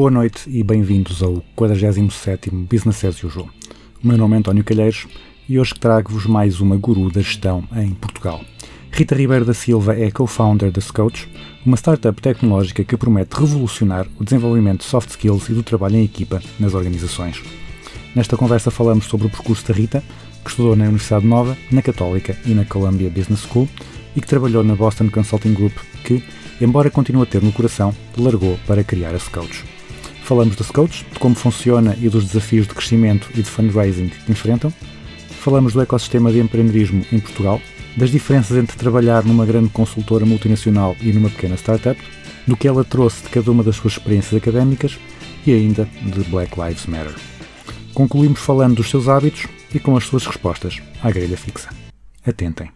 Boa noite e bem-vindos ao 47º Business as Usual. O meu nome é António Calheiros e hoje trago-vos mais uma guru da gestão em Portugal. Rita Ribeiro da Silva é co-founder da Scoach, uma startup tecnológica que promete revolucionar o desenvolvimento de soft skills e do trabalho em equipa nas organizações. Nesta conversa falamos sobre o percurso da Rita, que estudou na Universidade Nova, na Católica e na Columbia Business School e que trabalhou na Boston Consulting Group, que, embora continue a ter no coração, largou para criar a Scoach. Falamos da Scoach, de como funciona e dos desafios de crescimento e de fundraising que enfrentam. Falamos do ecossistema de empreendedorismo em Portugal, das diferenças entre trabalhar numa grande consultora multinacional e numa pequena startup, do que ela trouxe de cada uma das suas experiências académicas e ainda de Black Lives Matter. Concluímos falando dos seus hábitos e com as suas respostas à grelha fixa. Atentem.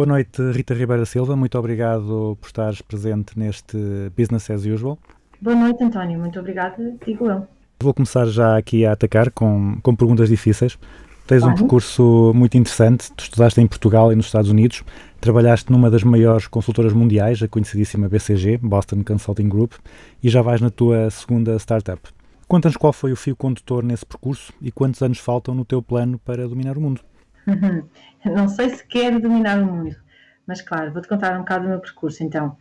Boa noite, Rita Ribeira Silva. Muito obrigado por estares presente neste Business as Usual. Boa noite, António. Muito obrigada, digo eu. Vou começar já aqui a atacar com, com perguntas difíceis. Tens um percurso muito interessante. Tu estudaste em Portugal e nos Estados Unidos. Trabalhaste numa das maiores consultoras mundiais, a conhecidíssima BCG, Boston Consulting Group, e já vais na tua segunda startup. Conta-nos qual foi o fio condutor nesse percurso e quantos anos faltam no teu plano para dominar o mundo. Não sei se quero dominar o mundo, mas claro, vou-te contar um bocado do meu percurso então.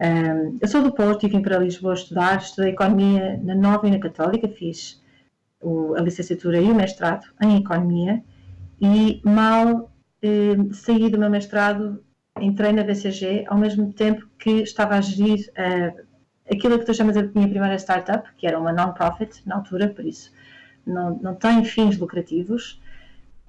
Ahm, eu sou do Porto e vim para Lisboa estudar, estudei Economia na Nova e na Católica, fiz o- a licenciatura e o mestrado em Economia e mal eh, saí do meu mestrado, entrei na BCG ao mesmo tempo que estava a gerir eh, aquilo que tu chamas a minha primeira startup, que era uma non-profit na altura, por isso não, não tem fins lucrativos,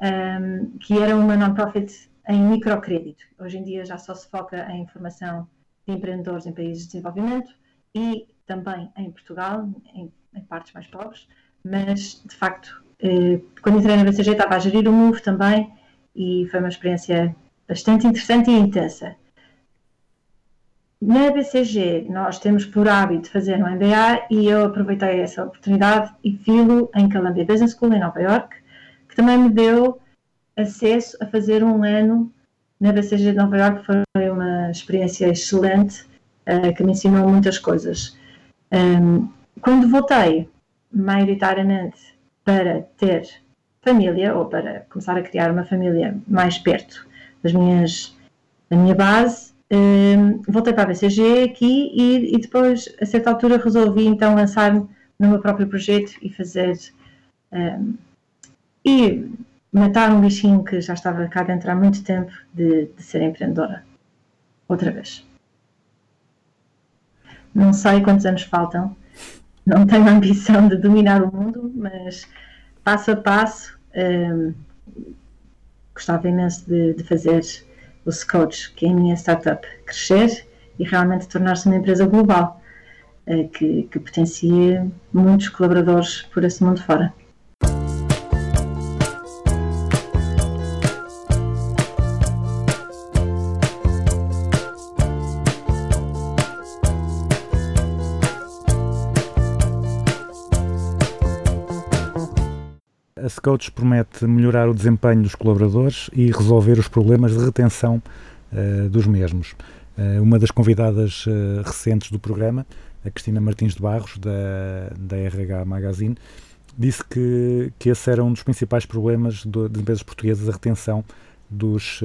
um, que era uma non-profit em microcrédito. Hoje em dia já só se foca em formação de empreendedores em países de desenvolvimento e também em Portugal, em, em partes mais pobres, mas de facto, eh, quando entrei na BCG estava a gerir o Move também e foi uma experiência bastante interessante e intensa. Na BCG nós temos por hábito fazer um MBA e eu aproveitei essa oportunidade e vi-lo em Columbia Business School em Nova York, que também me deu acesso a fazer um ano na BCG de Nova York. Foi uma experiência excelente, eh, que me ensinou muitas coisas. Ahm, quando voltei, maioritariamente para ter família ou para começar a criar uma família mais perto das minhas, da minha base, ahm, voltei para a BCG aqui e, e depois, a certa altura, resolvi então lançar-me no meu próprio projeto e fazer ahm, e matar um bichinho que já estava cá dentro há muito tempo de, de ser empreendedora. Outra vez. Não sei quantos anos faltam, não tenho a ambição de dominar o mundo, mas passo a passo hum, gostava imenso de, de fazer o Scoach, que é a minha startup, crescer e realmente tornar-se uma empresa global eh, que, que potencie muitos colaboradores por esse mundo fora. A Scoach promete melhorar o desempenho dos colaboradores e resolver os problemas de retenção eh, dos mesmos. Eh, uma das convidadas eh, recentes do programa, a Cristina Martins de Barros, da, da RH Magazine, disse que, que esse era um dos principais problemas das empresas portuguesas, a retenção dos,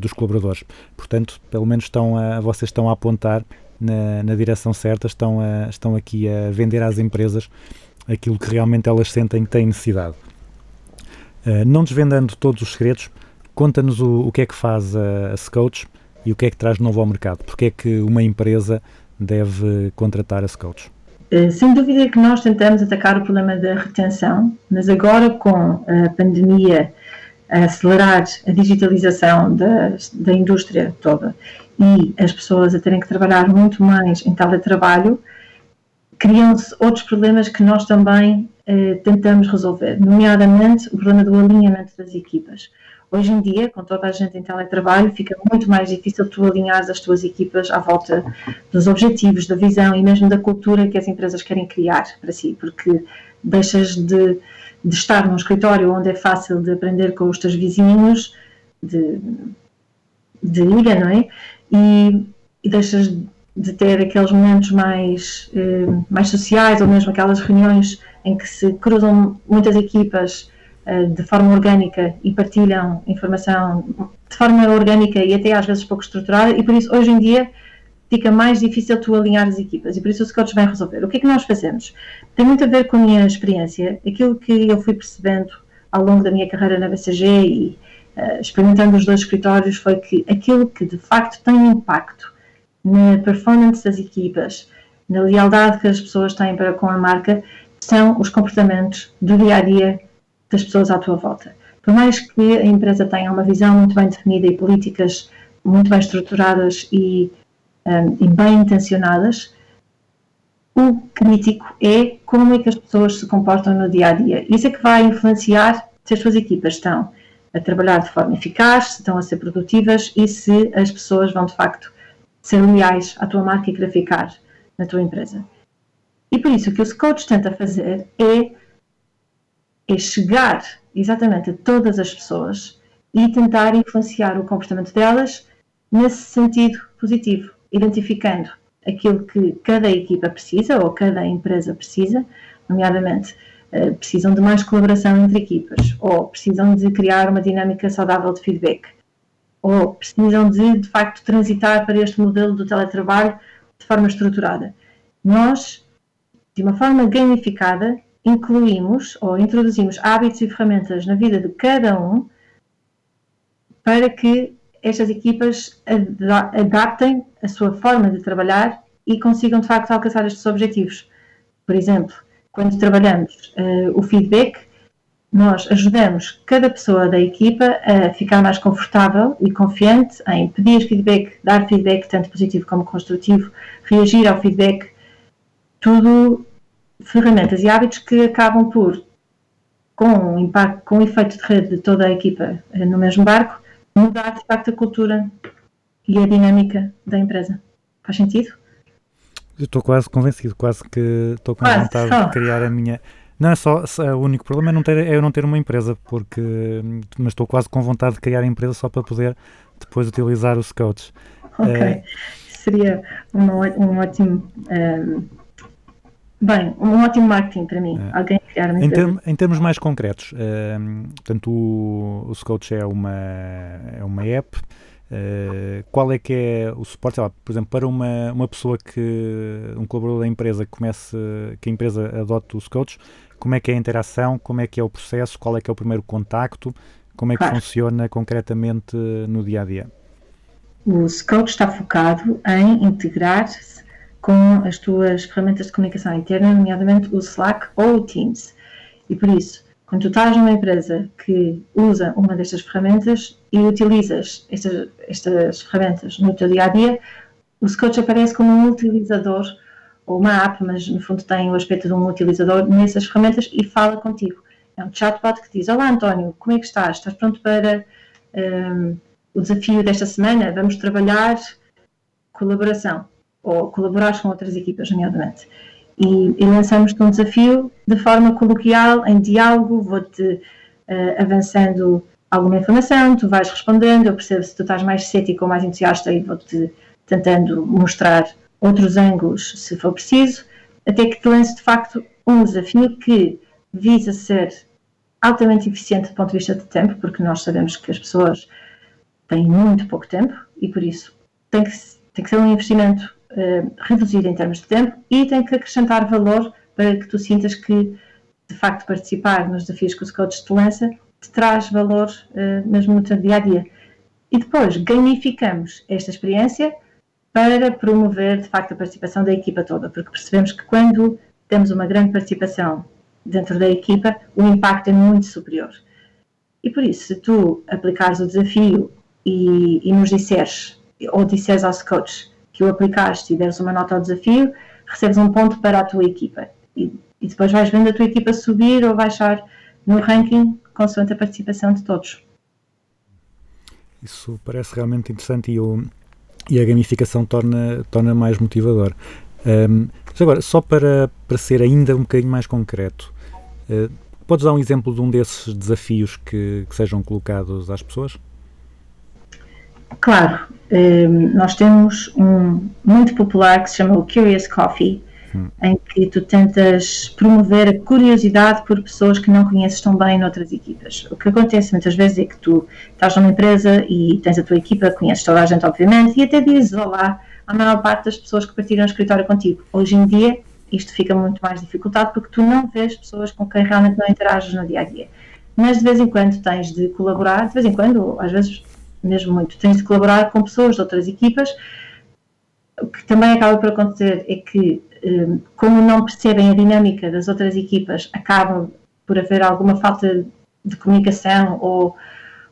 dos colaboradores. Portanto, pelo menos estão a, vocês estão a apontar na, na direção certa, estão, a, estão aqui a vender às empresas aquilo que realmente elas sentem que têm necessidade. Uh, não desvendando todos os segredos, conta-nos o, o que é que faz a, a e o que é que traz de novo ao mercado? Porque é que uma empresa deve contratar a Scouts? Eh, Sem dúvida que nós tentamos atacar o problema da retenção, mas agora com a pandemia a acelerar a digitalização da, da indústria toda e as pessoas a terem que trabalhar muito mais em teletrabalho, criam-se outros problemas que nós também eh, tentamos resolver, nomeadamente o problema do alinhamento das equipas. Hoje em dia, com toda a gente em teletrabalho, fica muito mais difícil tu alinhar as tuas equipas à volta dos objetivos, da visão e mesmo da cultura que as empresas querem criar para si, porque deixas de, de estar num escritório onde é fácil de aprender com os teus vizinhos, de, de liga, não é? E, e deixas de ter aqueles momentos mais, eh, mais sociais ou mesmo aquelas reuniões em que se cruzam muitas equipas eh, de forma orgânica e partilham informação de forma orgânica e até às vezes pouco estruturada e por isso hoje em dia fica mais difícil tu alinhar as equipas e por isso o Scouts vem resolver. O que é que nós fazemos? Tem muito a ver com a minha experiência, aquilo que eu fui percebendo ao longo da minha carreira na BCG e eh, experimentando os dois escritórios foi que aquilo que de facto tem impacto na performance das equipas, na lealdade que as pessoas têm para com a marca, são os comportamentos do dia a dia das pessoas à tua volta. Por mais que a empresa tenha uma visão muito bem definida e políticas muito bem estruturadas e, um, e bem intencionadas, o crítico é como é que as pessoas se comportam no dia a dia. Isso é que vai influenciar se as suas equipas estão a trabalhar de forma eficaz, se estão a ser produtivas e se as pessoas vão de facto ser leais à tua marca e querer ficar na tua empresa. E por isso o que o coach tenta fazer é, é chegar exatamente a todas as pessoas e tentar influenciar o comportamento delas nesse sentido positivo, identificando aquilo que cada equipa precisa ou cada empresa precisa, nomeadamente eh, precisam de mais colaboração entre equipas ou precisam de criar uma dinâmica saudável de feedback ou precisam de, de facto, transitar para este modelo do teletrabalho de forma estruturada. Nós, de uma forma gamificada, incluímos ou introduzimos hábitos e ferramentas na vida de cada um para que estas equipas ada- adaptem a sua forma de trabalhar e consigam, de facto, alcançar estes objetivos. Por exemplo, quando trabalhamos eh, o feedback, nós ajudamos cada pessoa da equipa a ficar mais confortável e confiante em pedir feedback, dar feedback, tanto positivo como construtivo, reagir ao feedback, tudo ferramentas e hábitos que acabam por, com um impacto, com o efeito de rede de toda a equipa eh, no mesmo barco, mudar de facto a cultura e a dinâmica da empresa. Faz sentido? Eu estou quase convencido, quase que estou com Quase, vontade de criar a minha. Não é só, só- o único problema é, não ter, é eu não ter uma empresa, porque mas estou quase com vontade de criar a empresa só para poder depois utilizar os coaches. Ok. Eh, Seria uma ó- um ótimo. ehm, bem, um ótimo marketing para mim. É. Alguém criar uma Em, term- em termos mais concretos, ehm, portanto, o, o Scout é uma, é uma app. eh, qual é que é o suporte, lá, por exemplo, para uma, uma pessoa que, um colaborador da empresa que comece, que a empresa adote o Scout, como é que é a interação, como é que é o processo, qual é que é o primeiro contacto, como é que Claro. funciona concretamente no dia a dia? O Scout está focado em integrar-se com as tuas ferramentas de comunicação interna, nomeadamente o Slack ou o Teams. E por isso, quando tu estás numa empresa que usa uma destas ferramentas e utilizas estas, estas ferramentas no teu dia a dia, o Scout aparece como um utilizador ou uma app, mas no fundo tem o aspecto de um utilizador nessas ferramentas e fala contigo. É um chatbot que diz: Olá António, como é que estás? Estás pronto para hum, o desafio desta semana? Vamos trabalhar colaboração ou colaborar com outras equipas, nomeadamente. E, e lançamos-te um desafio de forma coloquial, em diálogo, vou-te eh, avançando alguma informação, tu vais respondendo, eu percebo se tu estás mais cético ou mais entusiasta e vou-te tentando mostrar outros ângulos, se for preciso, até que te lance de facto um desafio que visa ser altamente eficiente do ponto de vista de tempo, porque nós sabemos que as pessoas têm muito pouco tempo e por isso tem que, tem que ser um investimento eh, reduzido em termos de tempo e tem que acrescentar valor para que tu sintas que de facto participar nos desafios que os coaches te lança te traz valor eh, mesmo no teu dia a dia. e depois gamificamos esta experiência para promover, de facto, a participação da equipa toda, porque percebemos que quando temos uma grande participação dentro da equipa, o impacto é muito superior. E por isso, se tu aplicares o desafio e, e nos disseres, ou disseres aos coaches que o aplicaste e deres uma nota ao desafio, recebes um ponto para a tua equipa. E, e depois vais vendo a tua equipa subir ou baixar no ranking consoante a participação de todos. Isso parece realmente interessante e, o, e a gamificação torna, torna mais motivador. Um, mas agora, só para, para ser ainda um bocadinho mais concreto, uh, podes dar um exemplo de um desses desafios que, que sejam colocados às pessoas? Claro, um, nós temos um muito popular que se chama o Curious Coffee, em que tu tentas promover a curiosidade por pessoas que não conheces tão bem noutras equipas. O que acontece muitas vezes é que tu estás numa empresa e tens a tua equipa, conheces toda a gente, obviamente, e até dizes olá à maior parte das pessoas que partilham o escritório contigo. Hoje em dia, isto fica muito mais dificultado porque tu não vês pessoas com quem realmente não interages no dia a dia. Mas de vez em quando tens de colaborar, de vez em quando, às vezes mesmo muito, tens de colaborar com pessoas de outras equipas. O que também acaba por acontecer é que eh, como não percebem a dinâmica das outras equipas, acabam por haver alguma falta de comunicação ou,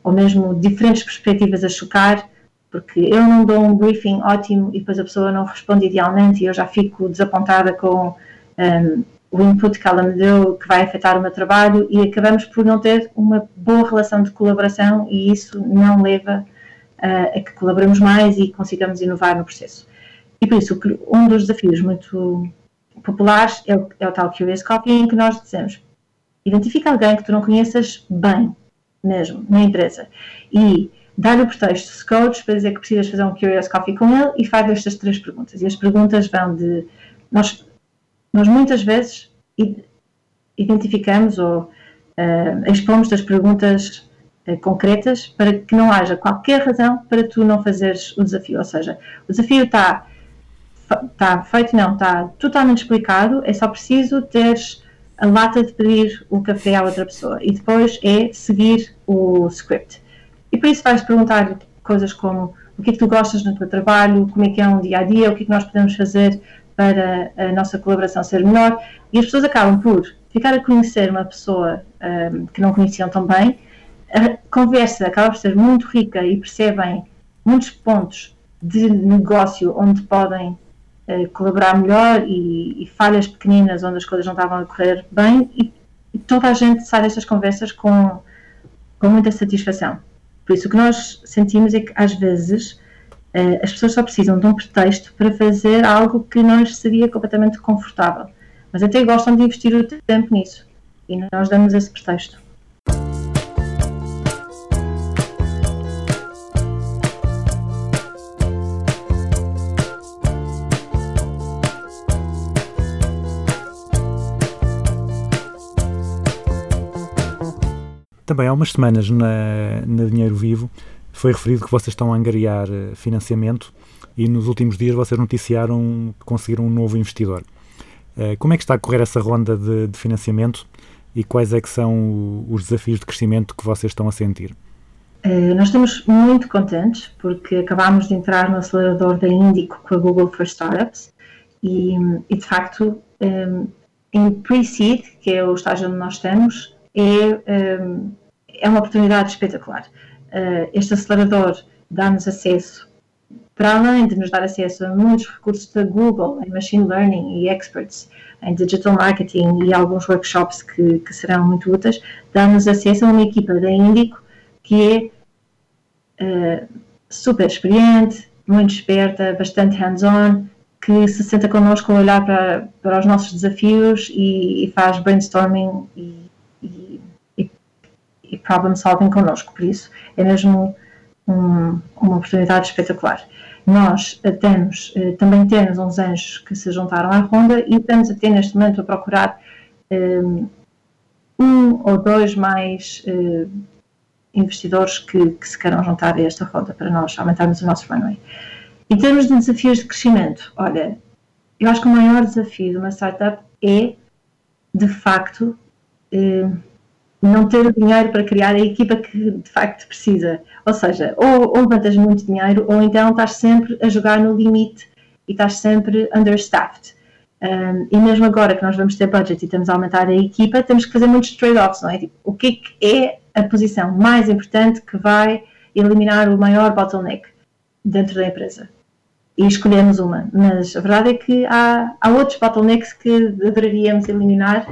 ou mesmo diferentes perspectivas a chocar, porque eu não dou um briefing ótimo e depois a pessoa não responde idealmente e eu já fico desapontada com um, o input que ela me deu, que vai afetar o meu trabalho e acabamos por não ter uma boa relação de colaboração e isso não leva uh, a que colaboremos mais e consigamos inovar no processo. E por isso, um dos desafios muito populares é o, é o tal Curious Coffee, em que nós dizemos: identifica alguém que tu não conheças bem, mesmo, na empresa, e dá-lhe o pretexto coach para dizer que precisas fazer um Curious Coffee com ele e faz estas três perguntas. E as perguntas vão de. Nós, nós muitas vezes identificamos ou uh, expomos das perguntas uh, concretas para que não haja qualquer razão para tu não fazeres o desafio. Ou seja, o desafio está está feito, não, está totalmente explicado, é só preciso teres a lata de pedir o café à outra pessoa e depois é seguir o script. E por isso vais perguntar coisas como o que é que tu gostas no teu trabalho, como é que é um dia a dia, o que é que nós podemos fazer para a nossa colaboração ser melhor. E as pessoas acabam por ficar a conhecer uma pessoa um, que não conheciam tão bem. A conversa acaba por ser muito rica e percebem muitos pontos de negócio onde podem colaborar melhor e, e, falhas pequeninas onde as coisas não estavam a correr bem e, e toda a gente sai destas conversas com, com muita satisfação. Por isso o que nós sentimos é que às vezes uh, as pessoas só precisam de um pretexto para fazer algo que não lhes seria completamente confortável, mas até gostam de investir o tempo nisso e nós damos esse pretexto. Também há umas semanas na, na Dinheiro Vivo foi referido que vocês estão a angariar eh, financiamento e nos últimos dias vocês noticiaram que conseguiram um novo investidor. Eh, como é que está a correr essa ronda de, de financiamento e quais é que são os desafios de crescimento que vocês estão a sentir? Uh, nós estamos muito contentes porque acabámos de entrar no acelerador da Índico com a Google for Startups e, e de facto em pre-seed, que é o estágio onde nós estamos, é, hum, é uma oportunidade espetacular. Uh, este acelerador dá-nos acesso, para além de nos dar acesso a muitos recursos da Google em Machine Learning e Experts, em Digital Marketing e alguns workshops que, que serão muito úteis, dá-nos acesso a uma equipa da Índico que é uh, super experiente, muito esperta, bastante hands-on, que se senta connosco a olhar para, para os nossos desafios e, e faz brainstorming e, e problem solving connosco. Por isso, é mesmo um, uma oportunidade espetacular. Nós eh, temos, eh, também temos uns anjos que se juntaram à ronda e estamos até neste momento a procurar um, um ou dois mais investidores que, que, se queiram juntar a esta roda para nós aumentarmos o nosso runway. Em termos de desafios de crescimento, olha, eu acho que o maior desafio de uma startup é, de facto, eh, não ter o dinheiro para criar a equipa que de facto precisa. Ou seja, ou, ou levantas muito dinheiro, ou então estás sempre a jogar no limite e estás sempre understaffed. Um, e mesmo agora que nós vamos ter budget e estamos a aumentar a equipa, temos que fazer muitos trade-offs, não é? Tipo, o é, que é a posição mais importante que vai eliminar o maior bottleneck dentro da empresa? E escolhemos uma, mas a verdade é que há, há outros bottlenecks que deveríamos eliminar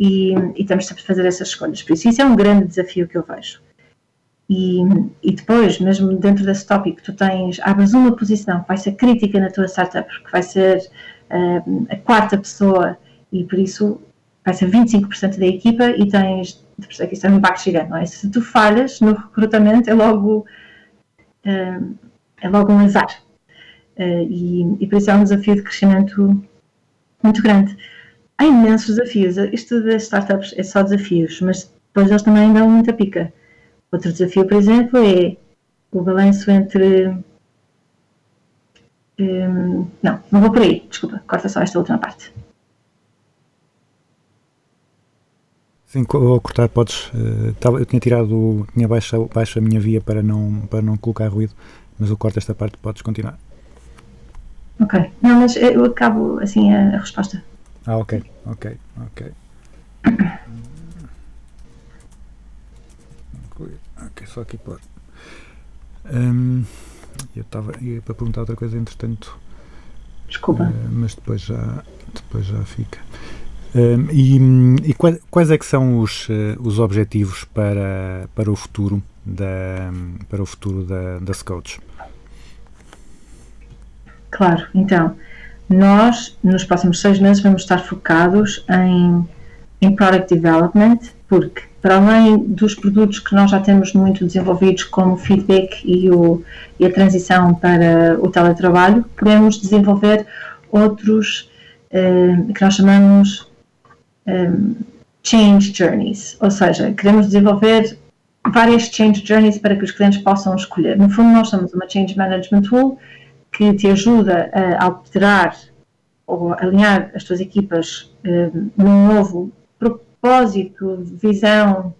e, e estamos sempre a fazer essas escolhas. Por isso, isso é um grande desafio que eu vejo. E, e, depois, mesmo dentro desse tópico, tu tens, abres uma posição que vai ser crítica na tua startup, que vai ser uh, a quarta pessoa e por isso vai ser 25% da equipa e tens, que isso é um impacto gigante, não é? Se tu falhas no recrutamento é logo, uh, é logo um azar. Uh, e, e por isso é um desafio de crescimento muito grande. Há imensos desafios. Isto das startups é só desafios, mas depois eles também dão muita pica. Outro desafio, por exemplo, é o balanço entre. Hum, não, não vou por aí, desculpa, corta só esta última parte. Sim, ao cortar podes. Uh, eu tinha tirado, tinha baixo, baixo a minha via para não, para não colocar ruído, mas eu corto esta parte, podes continuar. Ok, não, mas eu acabo assim a, a resposta. Ah, ok, ok, ok. Ok, só aqui pode. Um, eu estava para perguntar outra coisa, entretanto. Desculpa. Uh, mas depois já, depois já fica. Um, e, e quais, quais, é que são os, uh, os objetivos para, para o futuro da, para o futuro da, da Scouts? Claro, então, nós nos próximos seis meses vamos estar focados em, em product development, porque para além dos produtos que nós já temos muito desenvolvidos, como o feedback e, o, e a transição para o teletrabalho, queremos desenvolver outros eh, que nós chamamos eh, change journeys, ou seja, queremos desenvolver várias change journeys para que os clientes possam escolher. No fundo, nós somos uma change management tool que te ajuda a alterar ou alinhar as tuas equipas eh, num novo propósito, visão,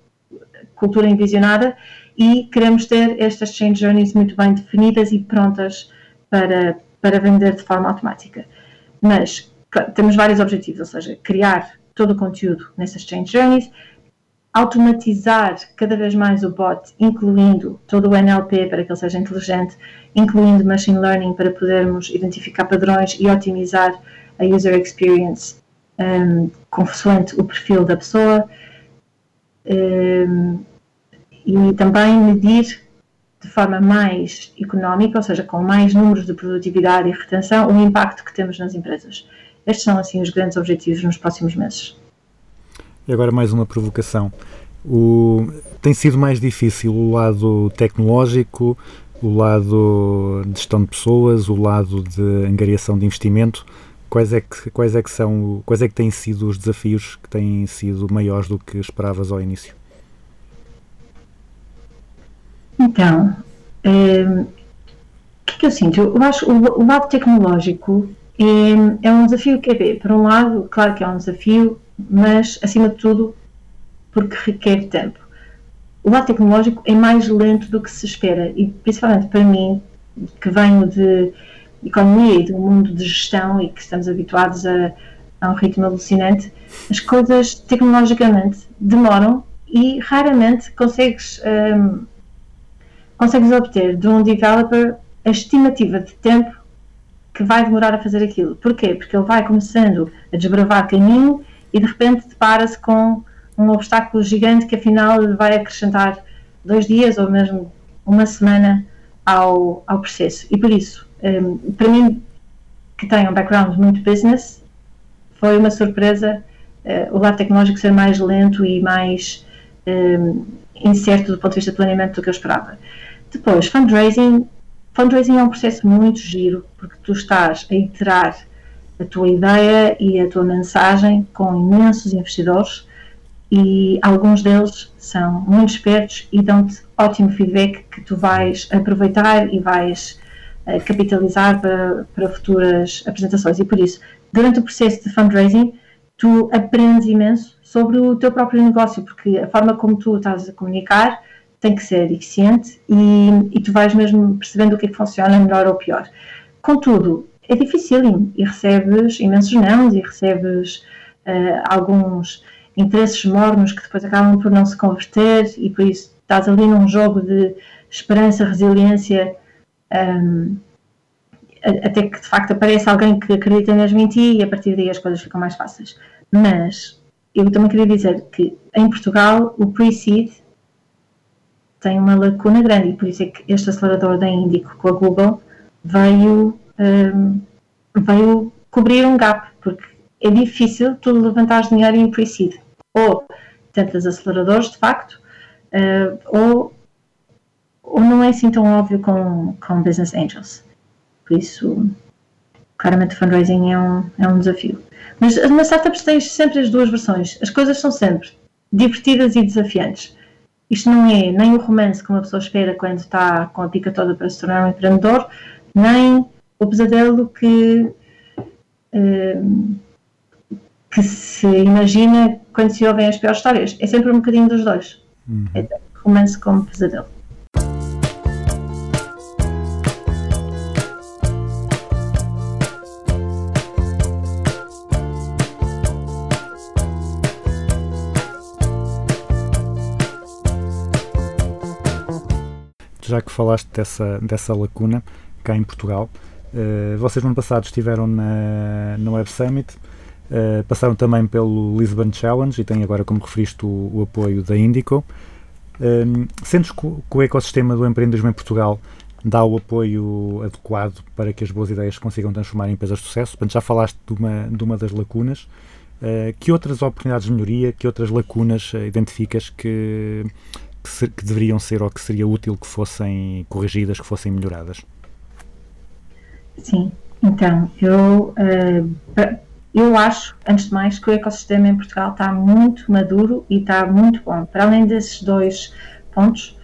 cultura envisionada e queremos ter estas change journeys muito bem definidas e prontas para, para vender de forma automática. Mas temos vários objetivos, ou seja, criar todo o conteúdo nessas change journeys, automatizar cada vez mais o bot, incluindo todo o NLP para que ele seja inteligente, incluindo machine learning para podermos identificar padrões e otimizar a user experience um, consoante o perfil da pessoa um, e também medir de forma mais económica, ou seja, com mais números de produtividade e retenção, o impacto que temos nas empresas. Estes são, assim, os grandes objetivos nos próximos meses. E agora mais uma provocação. O, tem sido mais difícil o lado tecnológico, o lado de gestão de pessoas, o lado de angariação de investimento, Quais é que, quais é que são, quais é que têm sido os desafios que têm sido maiores do que esperavas ao início? Então, é, o que é que eu sinto? Eu acho que o, o lado tecnológico é, é um desafio que é. Por um lado, claro que é um desafio, mas acima de tudo, porque requer tempo. O lado tecnológico é mais lento do que se espera e principalmente para mim, que venho de economia e do mundo de gestão e que estamos habituados a, a um ritmo alucinante, as coisas tecnologicamente demoram e raramente consegues, um, consegues obter de um developer a estimativa de tempo que vai demorar a fazer aquilo. Porquê? Porque ele vai começando a desbravar caminho e de repente depara-se com um obstáculo gigante que afinal vai acrescentar dois dias ou mesmo uma semana ao, ao processo. E por isso, um, para mim, que tem um background muito business, foi uma surpresa uh, o lado tecnológico ser mais lento e mais um, incerto do ponto de vista de planeamento do que eu esperava. Depois, fundraising. Fundraising é um processo muito giro, porque tu estás a iterar a tua ideia e a tua mensagem com imensos investidores e alguns deles são muito espertos e dão-te ótimo feedback que tu vais aproveitar e vais capitalizar para, para futuras apresentações. E por isso, durante o processo de fundraising, tu aprendes imenso sobre o teu próprio negócio, porque a forma como tu estás a comunicar tem que ser eficiente e, e tu vais mesmo percebendo o que é que funciona melhor ou pior. Contudo, é difícil e recebes imensos nãos e recebes uh, alguns interesses mornos que depois acabam por não se converter e por isso estás ali num jogo de esperança, resiliência, um, até que de facto aparece alguém que acredita mesmo em ti e a partir daí as coisas ficam mais fáceis. Mas eu também queria dizer que em Portugal o pre-seed tem uma lacuna grande e por isso é que este acelerador da Índico com a Google veio, um, veio cobrir um gap, porque é difícil tu levantar dinheiro em pre-seed. Ou tentas aceleradores, de facto, uh, ou, ou não é assim tão óbvio com, com Business Angels. Por isso, claramente o fundraising é um, é um desafio. Mas nas startups tens sempre as duas versões. As coisas são sempre divertidas e desafiantes. Isto não é nem o romance que uma pessoa espera quando está com a pica toda para se tornar um empreendedor, nem o pesadelo que, uh, que se imagina quando se ouvem as piores histórias. É sempre um bocadinho dos dois. Uhum. É romance como pesadelo. Já que falaste dessa, dessa lacuna cá em Portugal, uh, vocês no ano passado estiveram na, no Web Summit, uh, passaram também pelo Lisbon Challenge e têm agora, como referiste, o, o apoio da Indico. Um, sentes que, o- ecossistema do empreendedorismo em Portugal dá o apoio adequado para que as boas ideias consigam transformar em empresas de sucesso? Portanto, já falaste de uma, de uma das lacunas. Uh, que outras oportunidades de melhoria, que outras lacunas uh, identificas que, que, se- que deveriam ser ou que seria útil que fossem corrigidas, que fossem melhoradas? Sim, então, eu, eh, eu acho, antes de mais, que o ecossistema em Portugal está muito maduro e está muito bom. Para além desses dois pontos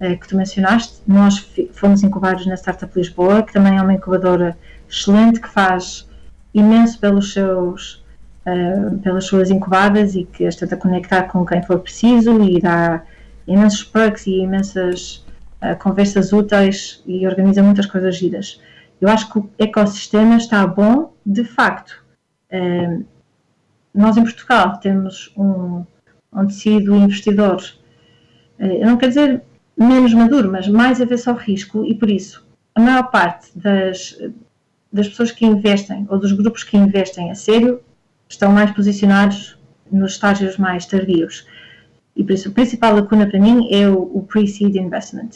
eh, que tu mencionaste, nós fomos incubados na Startup Lisboa, que também é uma incubadora excelente, que faz imenso pelos seus, eh, pelas suas incubadas e que as tenta conectar com quem for preciso e dá imensos perks e imensas eh, conversas úteis e organiza muitas coisas giras. Eu acho que o ecossistema está bom, de facto. Eh, nós em Portugal temos um, um tecido investidor, eh, eu não quero dizer menos maduro, mas mais avesso ao risco e por isso a maior parte das, das pessoas que investem ou dos grupos que investem a sério estão mais posicionados nos estágios mais tardios. E por isso a principal lacuna para mim é o, o pre-seed investment.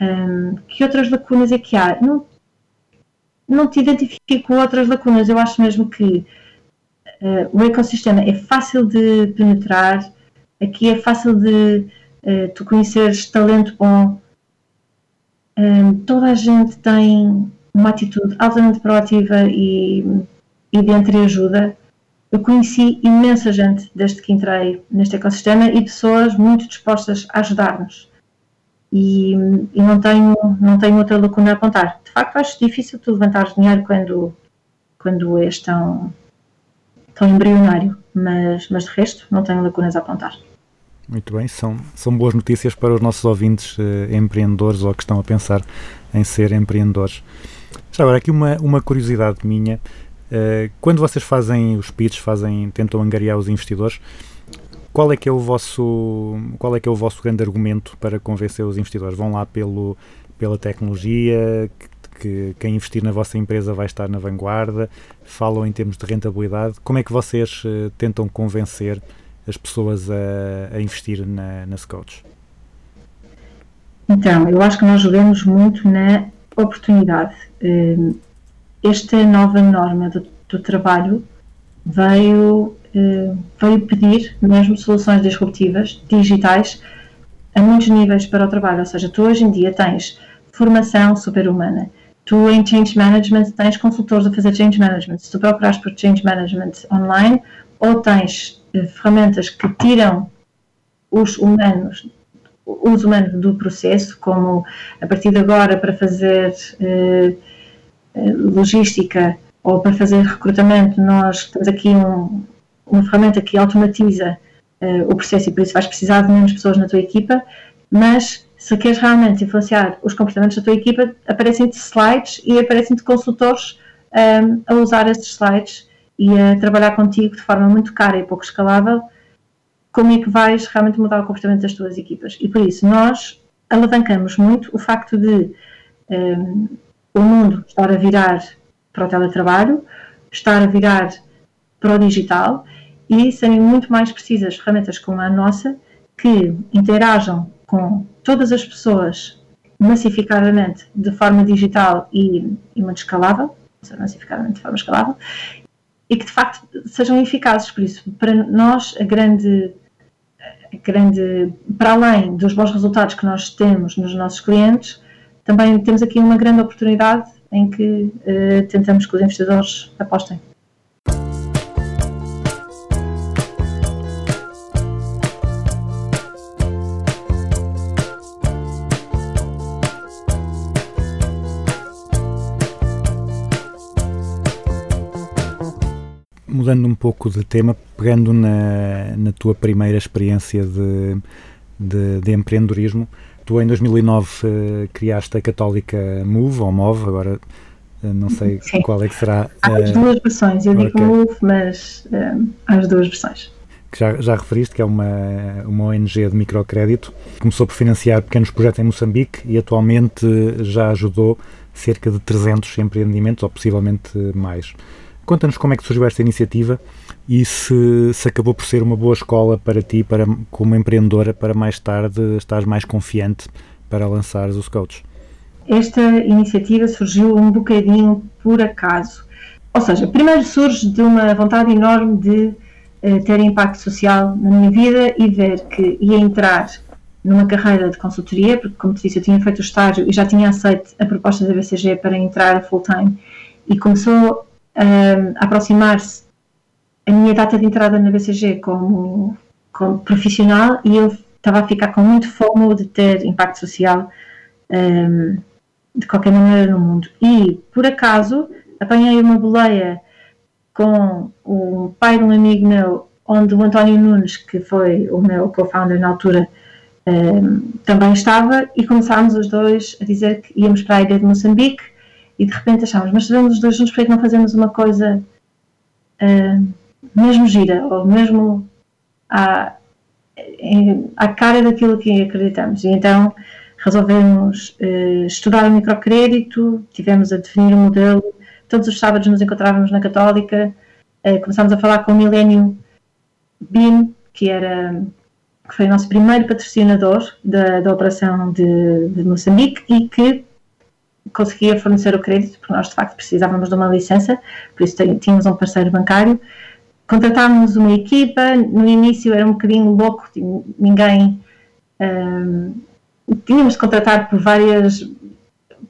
Hum, que outras lacunas é que há? Não, não te identifico outras lacunas. Eu acho mesmo que eh, o ecossistema é fácil de penetrar, aqui é fácil de eh, tu conheceres talento bom. Hum, toda a gente tem uma atitude altamente proativa e, e de entreajuda. Eu conheci imensa gente desde que entrei neste ecossistema e pessoas muito dispostas a ajudar-nos. E, e não, tenho, não tenho outra lacuna a apontar. De facto, acho difícil tu levantares dinheiro quando, quando és tão, tão embrionário, mas, mas de resto não tenho lacunas a apontar. Muito bem, são, são boas notícias para os nossos ouvintes eh, empreendedores ou que estão a pensar em ser empreendedores. Já agora, aqui uma, uma curiosidade minha. Eh, quando vocês fazem os pitches, fazem, tentam angariar os investidores, qual é que é o vosso qual é que é o vosso grande argumento para convencer os investidores? Vão lá pelo, pela tecnologia, que, que quem investir na vossa empresa vai estar na vanguarda, falam em termos de rentabilidade. Como é que vocês eh, tentam convencer as pessoas a, a investir na, na Scouts? Então, eu acho que nós jogamos muito na oportunidade. Hum, Esta nova norma do, do trabalho veio, hum, veio pedir mesmo soluções disruptivas, digitais, a muitos níveis para o trabalho. Ou seja, tu hoje em dia tens formação super-humana. Tu em Change Management tens consultores a fazer Change Management. Se tu procurares por Change Management online, ou tens eh, ferramentas que tiram os humanos os humanos do processo, como a partir de agora para fazer eh, eh, logística ou para fazer recrutamento, nós temos aqui um, uma ferramenta que automatiza eh, o processo e por isso vais precisar de menos pessoas na tua equipa, mas se queres realmente influenciar os comportamentos da tua equipa, aparecem-te slides e aparecem-te consultores ehm, a usar esses slides e a trabalhar contigo de forma muito cara e pouco escalável como é que vais realmente mudar o comportamento das tuas equipas. E por isso nós alavancamos muito o facto de um, o mundo estar a virar para o teletrabalho, estar a virar para o digital e serem muito mais precisas ferramentas como a nossa que interajam com todas as pessoas massificadamente de forma digital e, e muito escalável, massificadamente de forma escalável, e que de facto sejam eficazes. Por isso, para nós, a grande grande, para além dos bons resultados que nós temos nos nossos clientes, também temos aqui uma grande oportunidade em que eh, tentamos que os investidores apostem. Mudando um pouco de tema, pegando na, na tua primeira experiência de, de, de empreendedorismo, tu em 2009 uh, criaste a católica Move, ou Move, agora uh, não sei Sim. qual é que será. Há as uh, duas versões, eu digo ok. Move, mas eh, há as duas versões. que já, já referiste, que é uma, uma ONG de microcrédito. Começou por financiar pequenos projetos em Moçambique e atualmente já ajudou cerca de 300 empreendimentos, ou possivelmente mais. Conta-nos como é que surgiu esta iniciativa e se, se acabou por ser uma boa escola para ti, para, como empreendedora, para mais tarde estares mais confiante para lançares os coaches. Esta iniciativa surgiu um bocadinho por acaso. Ou seja, primeiro surge de uma vontade enorme de eh, ter impacto social na minha vida e ver que ia entrar numa carreira de consultoria, porque, como te disse, eu tinha feito o estágio e já tinha aceito a proposta da BCG para entrar full-time e começou a aproximar-se a minha data de entrada na BCG como, como profissional e eu estava a ficar com muito fome de ter impacto social eh, de qualquer maneira no mundo. E, por acaso, apanhei uma boleia com o pai de um amigo meu, onde o António Nunes, que foi o meu co-founder na altura, ehm, também estava, e começámos os dois a dizer que íamos para a ilha de Moçambique, e de repente achámos, mas sabemos os dois juntos, porque é que não fazemos uma coisa ehm, mesmo gira, ou mesmo à, à cara daquilo que acreditamos. E então resolvemos eh, estudar o microcrédito, tivemos a definir um modelo, todos os sábados nos encontrávamos na Católica, eh, começámos a falar com o Millennium BIM, que, era, que foi o nosso primeiro patrocinador da, da operação de, de Moçambique e que conseguia fornecer o crédito, porque nós de facto precisávamos de uma licença, por isso tínhamos um parceiro bancário. Contratámos uma equipa, no início era um bocadinho louco, tin- ninguém. ahm, tínhamos de contratar por várias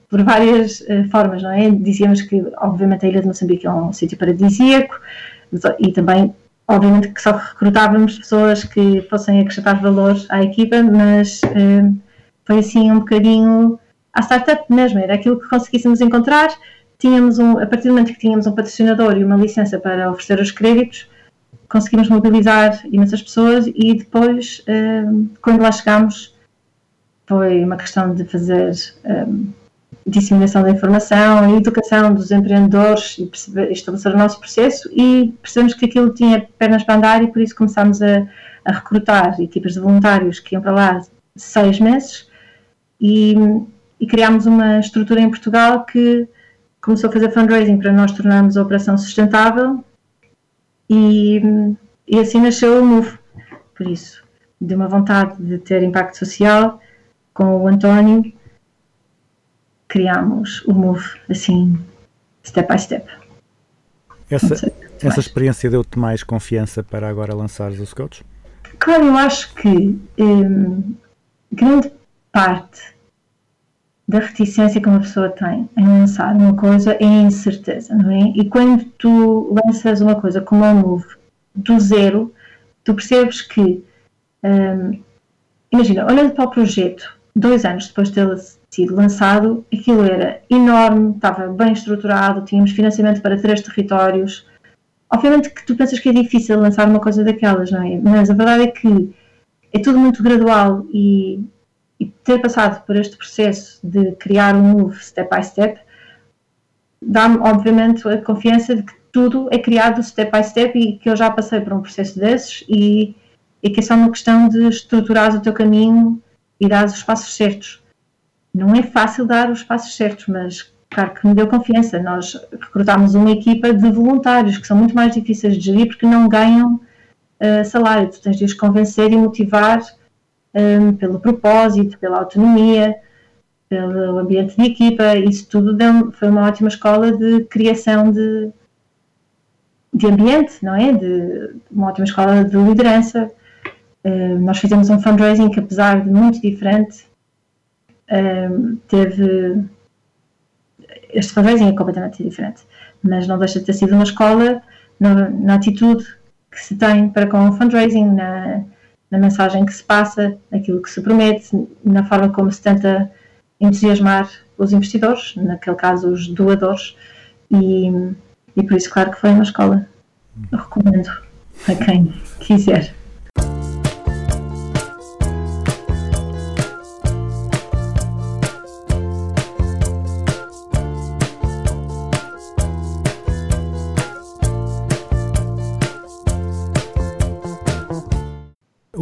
por várias eh, formas, não é? Dizíamos que, obviamente, a Ilha de Moçambique é um sítio paradisíaco e também, obviamente, que só recrutávamos pessoas que fossem acrescentar valor à equipa, mas eh, foi assim um bocadinho à startup mesmo, era aquilo que conseguíssemos encontrar. Tínhamos um, a partir do momento que tínhamos um patrocinador e uma licença para oferecer os créditos, conseguimos mobilizar imensas pessoas e depois, eh, quando lá chegámos, foi uma questão de fazer eh, disseminação da informação e educação dos empreendedores e perceber, estabelecer o nosso processo e percebemos que aquilo tinha pernas para andar e por isso começámos a, a recrutar equipas de voluntários que iam para lá seis meses e, e criámos uma estrutura em Portugal que começou a fazer fundraising para nós tornarmos a operação sustentável e, e assim nasceu o Move. Por isso, de uma vontade de ter impacto social, com o António, criámos o Move assim, step by step. Essa, sei essa mais. experiência deu-te mais confiança para agora lançares os coaches? Claro, eu acho que hum, grande parte da reticência que uma pessoa tem em lançar uma coisa é a incerteza, não é? E quando tu lanças uma coisa como a Move do zero, tu percebes que, hum, imagina, olhando para o projeto, dois anos depois de ter sido lançado, aquilo era enorme, estava bem estruturado, tínhamos financiamento para três territórios, obviamente que tu pensas que é difícil lançar uma coisa daquelas, não é? Mas a verdade é que é tudo muito gradual e, e ter passado por este processo de criar um move step by step dá-me, obviamente, a confiança de que tudo é criado step by step e que eu já passei por um processo desses e, e que é só uma questão de estruturar o teu caminho e dar os passos certos. Não é fácil dar os passos certos, mas claro que me deu confiança. Nós recrutámos uma equipa de voluntários que são muito mais difíceis de gerir porque não ganham uh, salário. Tu tens de os convencer e motivar um, pelo propósito, pela autonomia, pelo ambiente de equipa. Isso tudo deu, foi uma ótima escola de criação de, de ambiente, não é? De, uma ótima escola de liderança. Uh, nós fizemos um fundraising que, apesar de muito diferente, um, teve. Este fundraising é completamente diferente, mas não deixa de ter sido uma escola na, na atitude que se tem para com o fundraising, na, na mensagem que se passa, naquilo que se promete, na forma como se tenta entusiasmar os investidores, naquele caso os doadores, e, e por isso, claro que foi uma escola. Eu recomendo a quem quiser.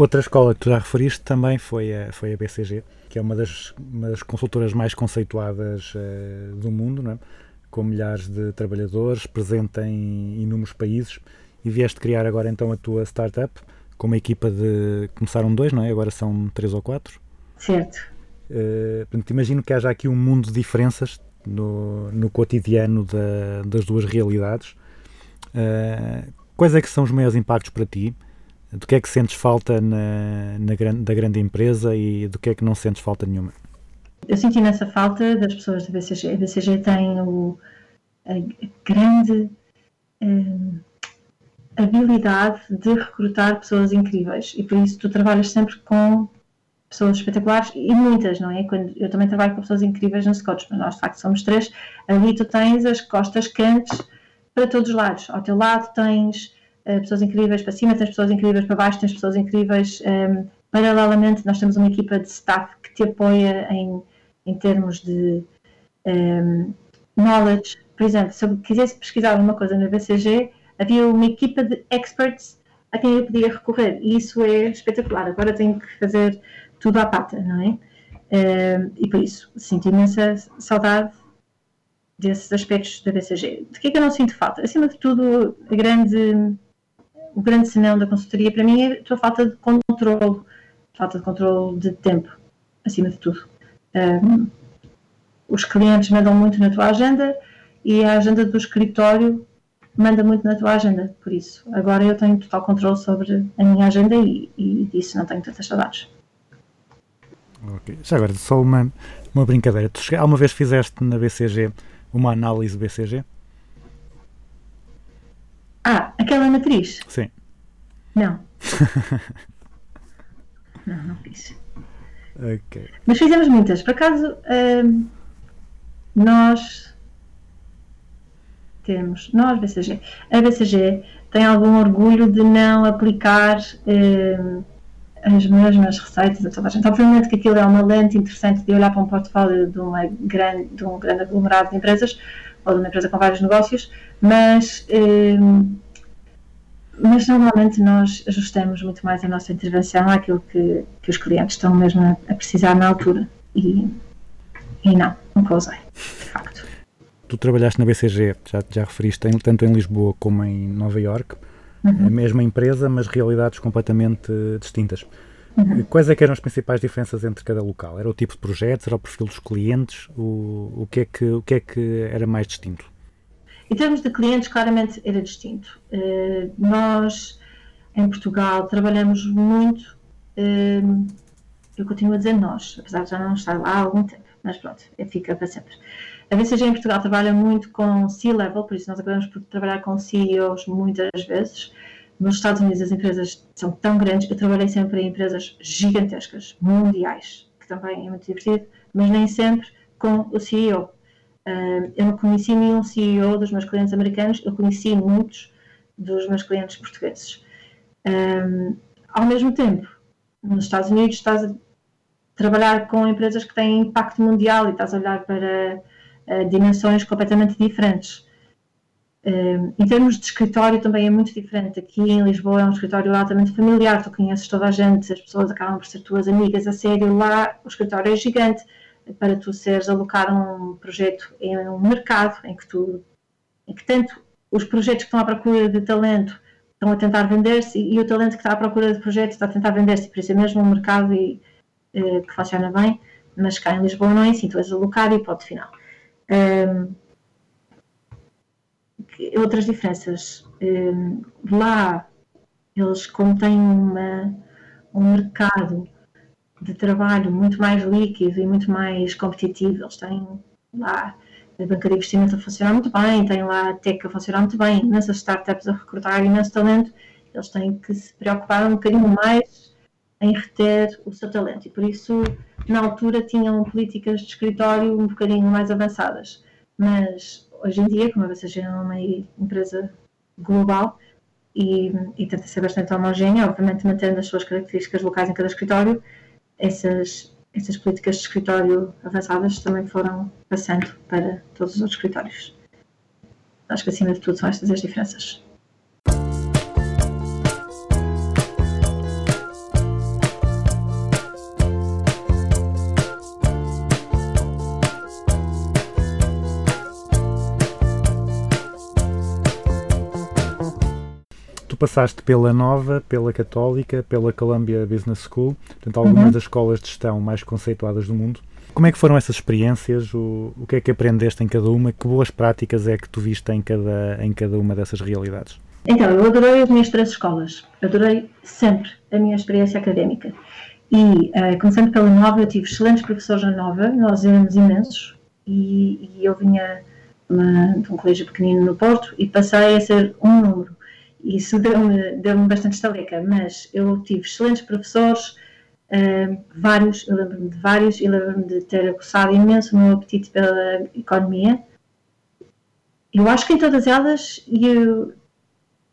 Outra escola que tu já referiste também foi a, foi a BCG, que é uma das, uma das consultoras mais conceituadas eh, do mundo, não é? com milhares de trabalhadores, presente em inúmeros países, e vieste criar agora então a tua startup com uma equipa de. Começaram dois, não é? Agora são três ou quatro. Certo. Uh, portanto, imagino que haja aqui um mundo de diferenças no, no cotidiano da- das duas realidades. Uh, quais é que são os maiores impactos para ti? Do que é que sentes falta na, na da grande empresa e do que é que não sentes falta nenhuma? Eu senti imensa falta das pessoas da BCG. A BCG tem o, a grande hum, habilidade de recrutar pessoas incríveis e por isso tu trabalhas sempre com pessoas espetaculares e muitas, não é? Quando eu também trabalho com pessoas incríveis no Scotch, mas nós de facto somos três. Ali tu tens as costas quentes para todos os lados. Ao teu lado tens eh, pessoas incríveis para cima, tens pessoas incríveis para baixo, tens pessoas incríveis. hum, paralelamente, nós temos uma equipa de staff que te apoia em, em termos de hum, knowledge. Por exemplo, se eu quisesse pesquisar alguma coisa na BCG, havia uma equipa de experts a quem eu podia recorrer e isso é espetacular. Agora tenho que fazer tudo à pata, não é? Hum, e por isso sinto imensa saudade desses aspectos da BCG. De que é que eu não sinto falta? Acima de tudo, a grande, o grande senão da consultoria para mim é a tua falta de controle, falta de controle de tempo, acima de tudo. Um, os clientes mandam muito na tua agenda e a agenda do escritório manda muito na tua agenda, por isso agora eu tenho total controle sobre a minha agenda e, e disso não tenho tantas saudades. Ok. Já agora, só uma, uma brincadeira. Tu alguma vez fizeste na BCG uma análise BCG? Ah, aquela matriz? Sim. Não. não, não fiz. Ok. Mas fizemos muitas. Por acaso, hum, nós temos, nós, BCG, a BCG tem algum orgulho de não aplicar hum, as mesmas receitas a toda a gente. Obviamente que aquilo é uma lente interessante de olhar para um portfólio de, uma grande, de um grande aglomerado de empresas ou de uma empresa com vários negócios, mas, hum, mas normalmente nós ajustamos muito mais a nossa intervenção àquilo que, que os clientes estão mesmo a, a precisar na altura. E, e não, nunca usei, de facto. Tu trabalhaste na BCG, já, já referiste, em- tanto em Lisboa como em Nova Iorque, a mesma empresa, mas realidades completamente eh, Quais é eram as principais diferenças entre cada local? Era o tipo de projetos, era o perfil dos clientes? O, o, que, é que, o que é que era mais distinto? Em termos de clientes, claramente era distinto. Eh, nós, em Portugal, trabalhamos muito. eh, eu continuo a dizer nós, apesar de já não estar lá há algum tempo, mas pronto, eh, fica para sempre. A BCG em Portugal trabalha muito com C-level, por isso nós acabamos por trabalhar com CEOs muitas vezes. Nos Estados Unidos as empresas são tão grandes, eu trabalhei sempre em empresas gigantescas, mundiais, que também é muito divertido, mas nem sempre com o CEO. Eu não conheci nenhum CEO dos meus clientes americanos, eu conheci muitos dos meus clientes portugueses. Ao mesmo tempo, nos Estados Unidos estás a trabalhar com empresas que têm impacto mundial e estás a olhar para uh, dimensões completamente diferentes. Um, em termos de escritório também é muito diferente. Aqui em Lisboa é um escritório altamente familiar, tu conheces toda a gente, as pessoas acabam por ser tuas amigas a sério. Lá o escritório é gigante para tu seres alocar um projeto em um mercado em que tu, em que tanto os projetos que estão à procura de talento estão a tentar vender-se e, o talento que está à procura de projetos está a tentar vender-se, por isso é mesmo um mercado e, eh, que funciona bem, mas cá em Lisboa não é assim, tu és alocado e ponto final. Um, que- outras diferenças. Um, lá, eles como têm uma, um mercado de trabalho muito mais líquido e muito mais competitivo, eles têm lá a banca de investimento a funcionar muito bem, têm lá a tech a funcionar muito bem, imensas startups a recrutar imenso talento, eles têm que se preocupar um bocadinho mais em reter o seu talento. E por isso na altura tinham políticas de escritório um bocadinho mais avançadas, mas hoje em dia, como a BCG é uma empresa global e, e tenta ser bastante homogénea, obviamente mantendo as suas características locais em cada escritório, essas, essas políticas de escritório avançadas também foram passando para todos os outros escritórios. Acho que acima de tudo são estas as diferenças. Passaste pela Nova, pela Católica, pela Columbia Business School, portanto, algumas Uhum. das escolas de gestão mais conceituadas do mundo. Como é que foram essas experiências? O, o que é que aprendeste em cada uma? Que boas práticas é que tu viste em cada, em cada uma dessas realidades? Então, eu adorei as minhas três escolas. Adorei sempre a minha experiência académica. E, eh, começando pela Nova, eu tive excelentes professores na Nova, nós éramos imensos. E, e eu vinha uma- de um colégio pequenino no Porto e passei a ser um número. Isso deu-me deu bastante estaleca, mas eu tive excelentes professores, eh, vários, eu lembro-me de vários, e lembro-me de ter aguçado imenso o meu apetite pela economia. Eu acho que em todas elas you,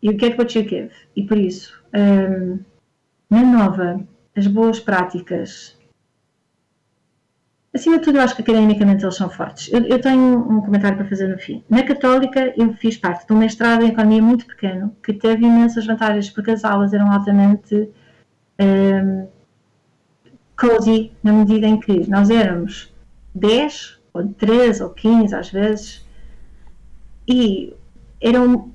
you get what you give. E por isso, hum, na nova, as boas práticas. Acima de tudo, eu acho que academicamente eles são fortes. Eu, eu tenho um comentário para fazer no fim. Na Católica, eu fiz parte de um mestrado em economia muito pequeno, que teve imensas vantagens, porque as aulas eram altamente hum, cozy, na medida em que nós éramos 10, ou 13, ou 15 às vezes, e eram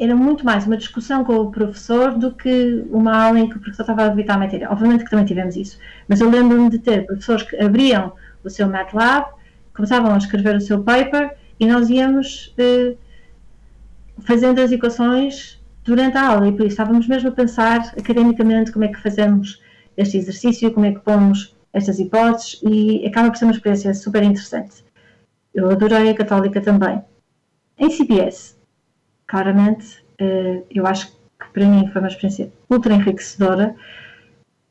era muito mais uma discussão com o professor do que uma aula em que o professor estava a evitar a matéria. Obviamente que também tivemos isso, mas eu lembro-me de ter professores que abriam o seu MATLAB, começavam a escrever o seu paper e nós íamos eh, fazendo as equações durante a aula e por isso estávamos mesmo a pensar academicamente como é que fazemos este exercício, como é que pomos estas hipóteses e acaba por ser uma experiência super interessante. Eu adorei a católica também. Em CBS, claramente, eh, eu acho que para mim foi uma experiência ultra enriquecedora,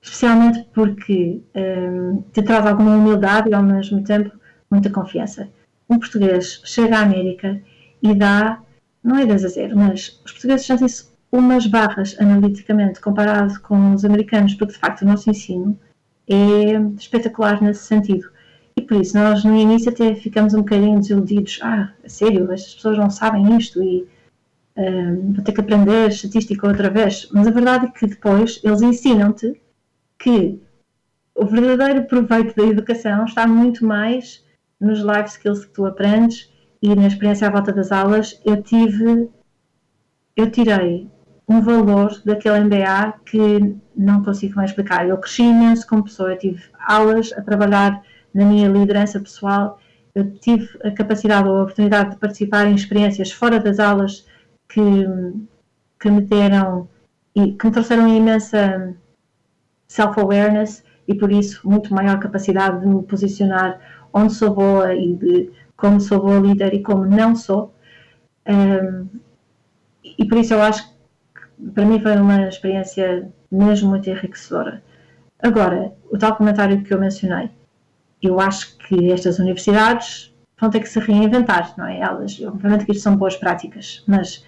especialmente porque eh, te traz alguma humildade e ao mesmo tempo muita confiança. Um português chega à América e dá, não é 10 a 0, mas os portugueses sentem-se umas barras analiticamente comparado com os americanos, porque de facto o nosso ensino é espetacular nesse sentido. E por isso nós no início até ficamos um bocadinho desiludidos. Ah, sério, as pessoas não sabem isto e um, vou ter que aprender estatística outra vez. Mas a verdade é que depois eles ensinam-te que o verdadeiro proveito da educação está muito mais nos life skills que tu aprendes e na experiência à volta das aulas. Eu tive, eu tirei um valor daquele MBA que não consigo mais explicar. Eu cresci imenso como pessoa, eu tive aulas a trabalhar na minha liderança pessoal, eu tive a capacidade ou a oportunidade de participar em experiências fora das aulas que, que me deram e que me trouxeram imensa self-awareness e por isso muito maior capacidade de me posicionar onde sou boa e de como sou boa líder e como não sou. Um, e por isso eu acho que para mim foi uma experiência mesmo muito enriquecedora. Agora, o tal comentário que eu mencionei, eu acho que estas universidades vão ter que se reinventar, não é? Elas, obviamente que isto são boas práticas, mas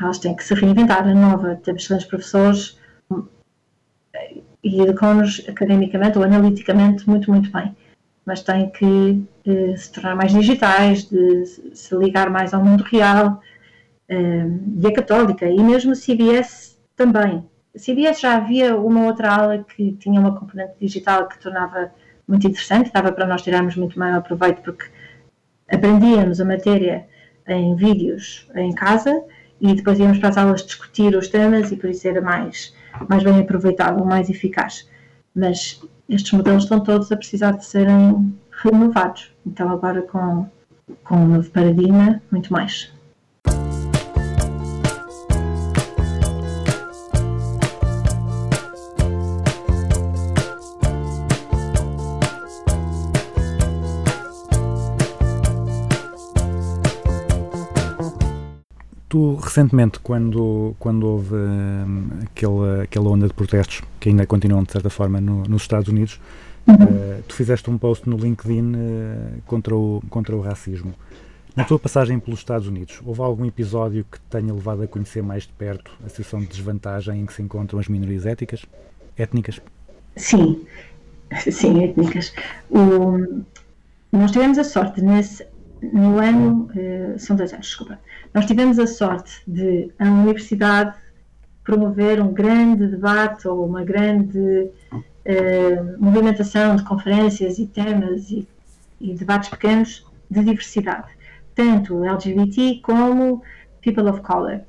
elas têm que se reinventar. A nova, temos excelentes professores eh, e educam-nos academicamente ou analiticamente muito, muito bem. Mas têm que eh, se tornar mais digitais, de se ligar mais ao mundo real. eh, e a Católica, e mesmo o CBS também. A CBS já havia uma outra aula que tinha uma componente digital que tornava muito interessante, dava para nós tirarmos muito maior proveito, porque aprendíamos a matéria em vídeos em casa e depois íamos para as aulas discutir os temas e por isso era mais, mais bem aproveitável, mais eficaz. Mas estes modelos estão todos a precisar de serem renovados. Então agora com, com um novo paradigma, muito mais. Tu, recentemente, quando, quando houve hum, aquela, aquela onda de protestos, que ainda continuam, de certa forma, no- nos Estados Unidos, eh, tu fizeste um post no LinkedIn eh, contra, o, contra o racismo. Na tua passagem pelos Estados Unidos, houve algum episódio que te tenha levado a conhecer mais de perto a situação de desvantagem em que se encontram as minorias éticas, étnicas? Sim, sim, étnicas. O- nós tivemos a sorte nesse, no ano, eh, são dois anos, desculpa. Nós tivemos a sorte de a universidade promover um grande debate ou uma grande eh, movimentação de conferências e temas e, e debates pequenos de diversidade, tanto LGBT como people of color.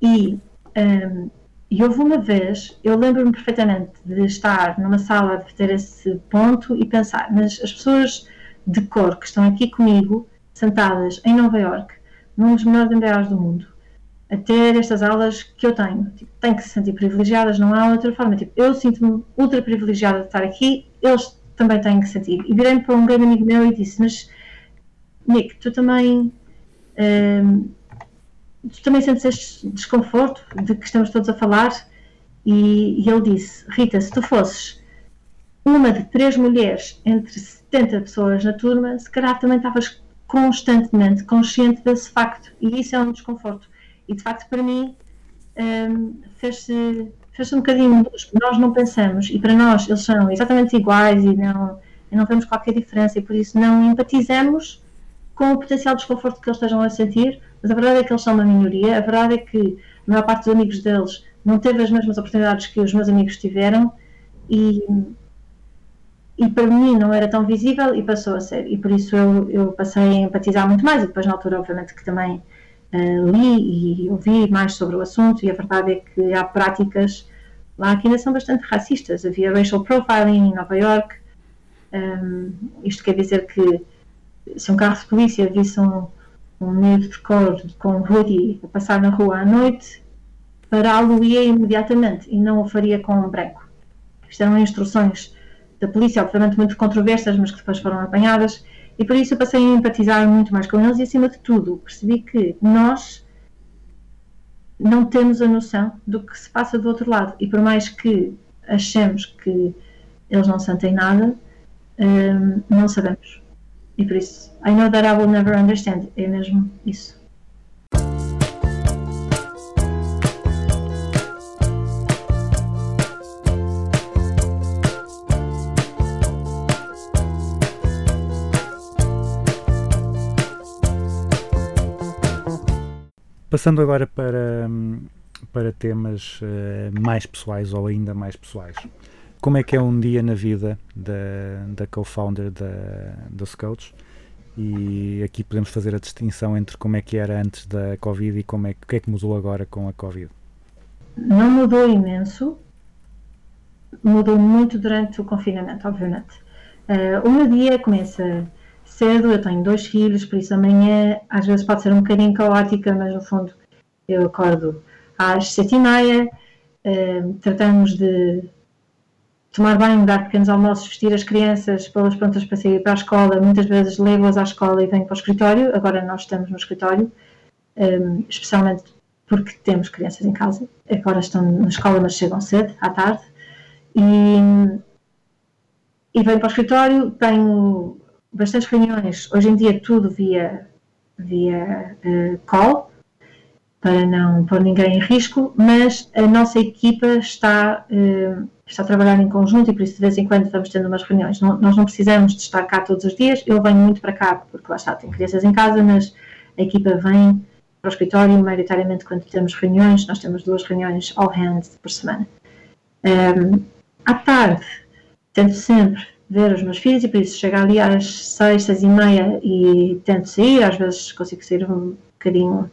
E ehm, e houve uma vez, eu lembro-me perfeitamente de estar numa sala a debater esse ponto e pensar, mas as pessoas de cor que estão aqui comigo, sentadas em Nova York, num dos melhores MBAs do mundo, a ter estas aulas que eu tenho, tipo, têm que se sentir privilegiadas, não há outra forma. Tipo, eu sinto-me ultra privilegiada de estar aqui, eles também têm que sentir. E virei-me para um grande amigo meu e disse, mas Nick, tu também ehm, tu também sentes este desconforto de que estamos todos a falar? E, e ele disse: Rita, se tu fosses uma de três mulheres entre 70 pessoas na turma, se calhar também estavas constantemente consciente desse facto. E isso é um desconforto. E de facto, para mim, hum, fez-se fez um bocadinho. Nós não pensamos, e para nós eles são exatamente iguais e não, e não vemos qualquer diferença, e por isso não empatizamos com o potencial desconforto que eles estejam a sentir, mas a verdade é que eles são uma minoria, a verdade é que a maior parte dos amigos deles não teve as mesmas oportunidades que os meus amigos tiveram e, e para mim não era tão visível e passou a ser. E por isso eu, eu passei a empatizar muito mais e depois na altura obviamente que também eh, li e ouvi mais sobre o assunto e a verdade é que há práticas lá que ainda são bastante racistas. Havia racial profiling em Nova York, um, isto quer dizer que se um carro de polícia visse um, um negro de cor com um hoodie a passar na rua à noite, pará-lo ia imediatamente e não o faria com um branco. Isto eram instruções da polícia, obviamente muito controversas, mas que depois foram apanhadas, e por isso eu passei a empatizar muito mais com eles e, acima de tudo, percebi que nós não temos a noção do que se passa do outro lado, e por mais que achemos que eles não sentem nada, hum, não sabemos. E por isso, I know that I will never understand. É mesmo isso. Passando agora para, para temas eh, mais pessoais ou ainda mais pessoais. Como é que é um dia na vida da, da co-founder da, da Scouts? E aqui podemos fazer a distinção entre como é que era antes da Covid e como é, o que é que mudou agora com a Covid. Não mudou imenso, mudou muito durante o confinamento, obviamente. Eh, o meu dia começa cedo, eu tenho dois filhos, por isso amanhã às vezes pode ser um bocadinho caótica, mas no fundo eu acordo às sete e meia, eh, tratamos de tomar banho, dar pequenos almoços, vestir as crianças, pô-las prontas para sair para a escola, muitas vezes levo-as à escola e venho para o escritório, agora nós estamos no escritório, eh, especialmente porque temos crianças em casa, agora estão na escola mas chegam cedo, à tarde, e, e venho para o escritório, tenho bastantes reuniões, hoje em dia tudo via, via eh, call, para não pôr ninguém em risco, mas a nossa equipa está, eh, está a trabalhar em conjunto e por isso de vez em quando vamos tendo umas reuniões. Não- nós não precisamos de estar cá todos os dias, eu venho muito para cá porque lá está, tenho crianças em casa, mas a equipa vem para o escritório maioritariamente quando temos reuniões, nós temos duas reuniões all hands por semana. Um, à tarde, tento sempre ver os meus filhos e por isso chego ali às seis, seis e meia e tento sair, às vezes consigo sair um bocadinho,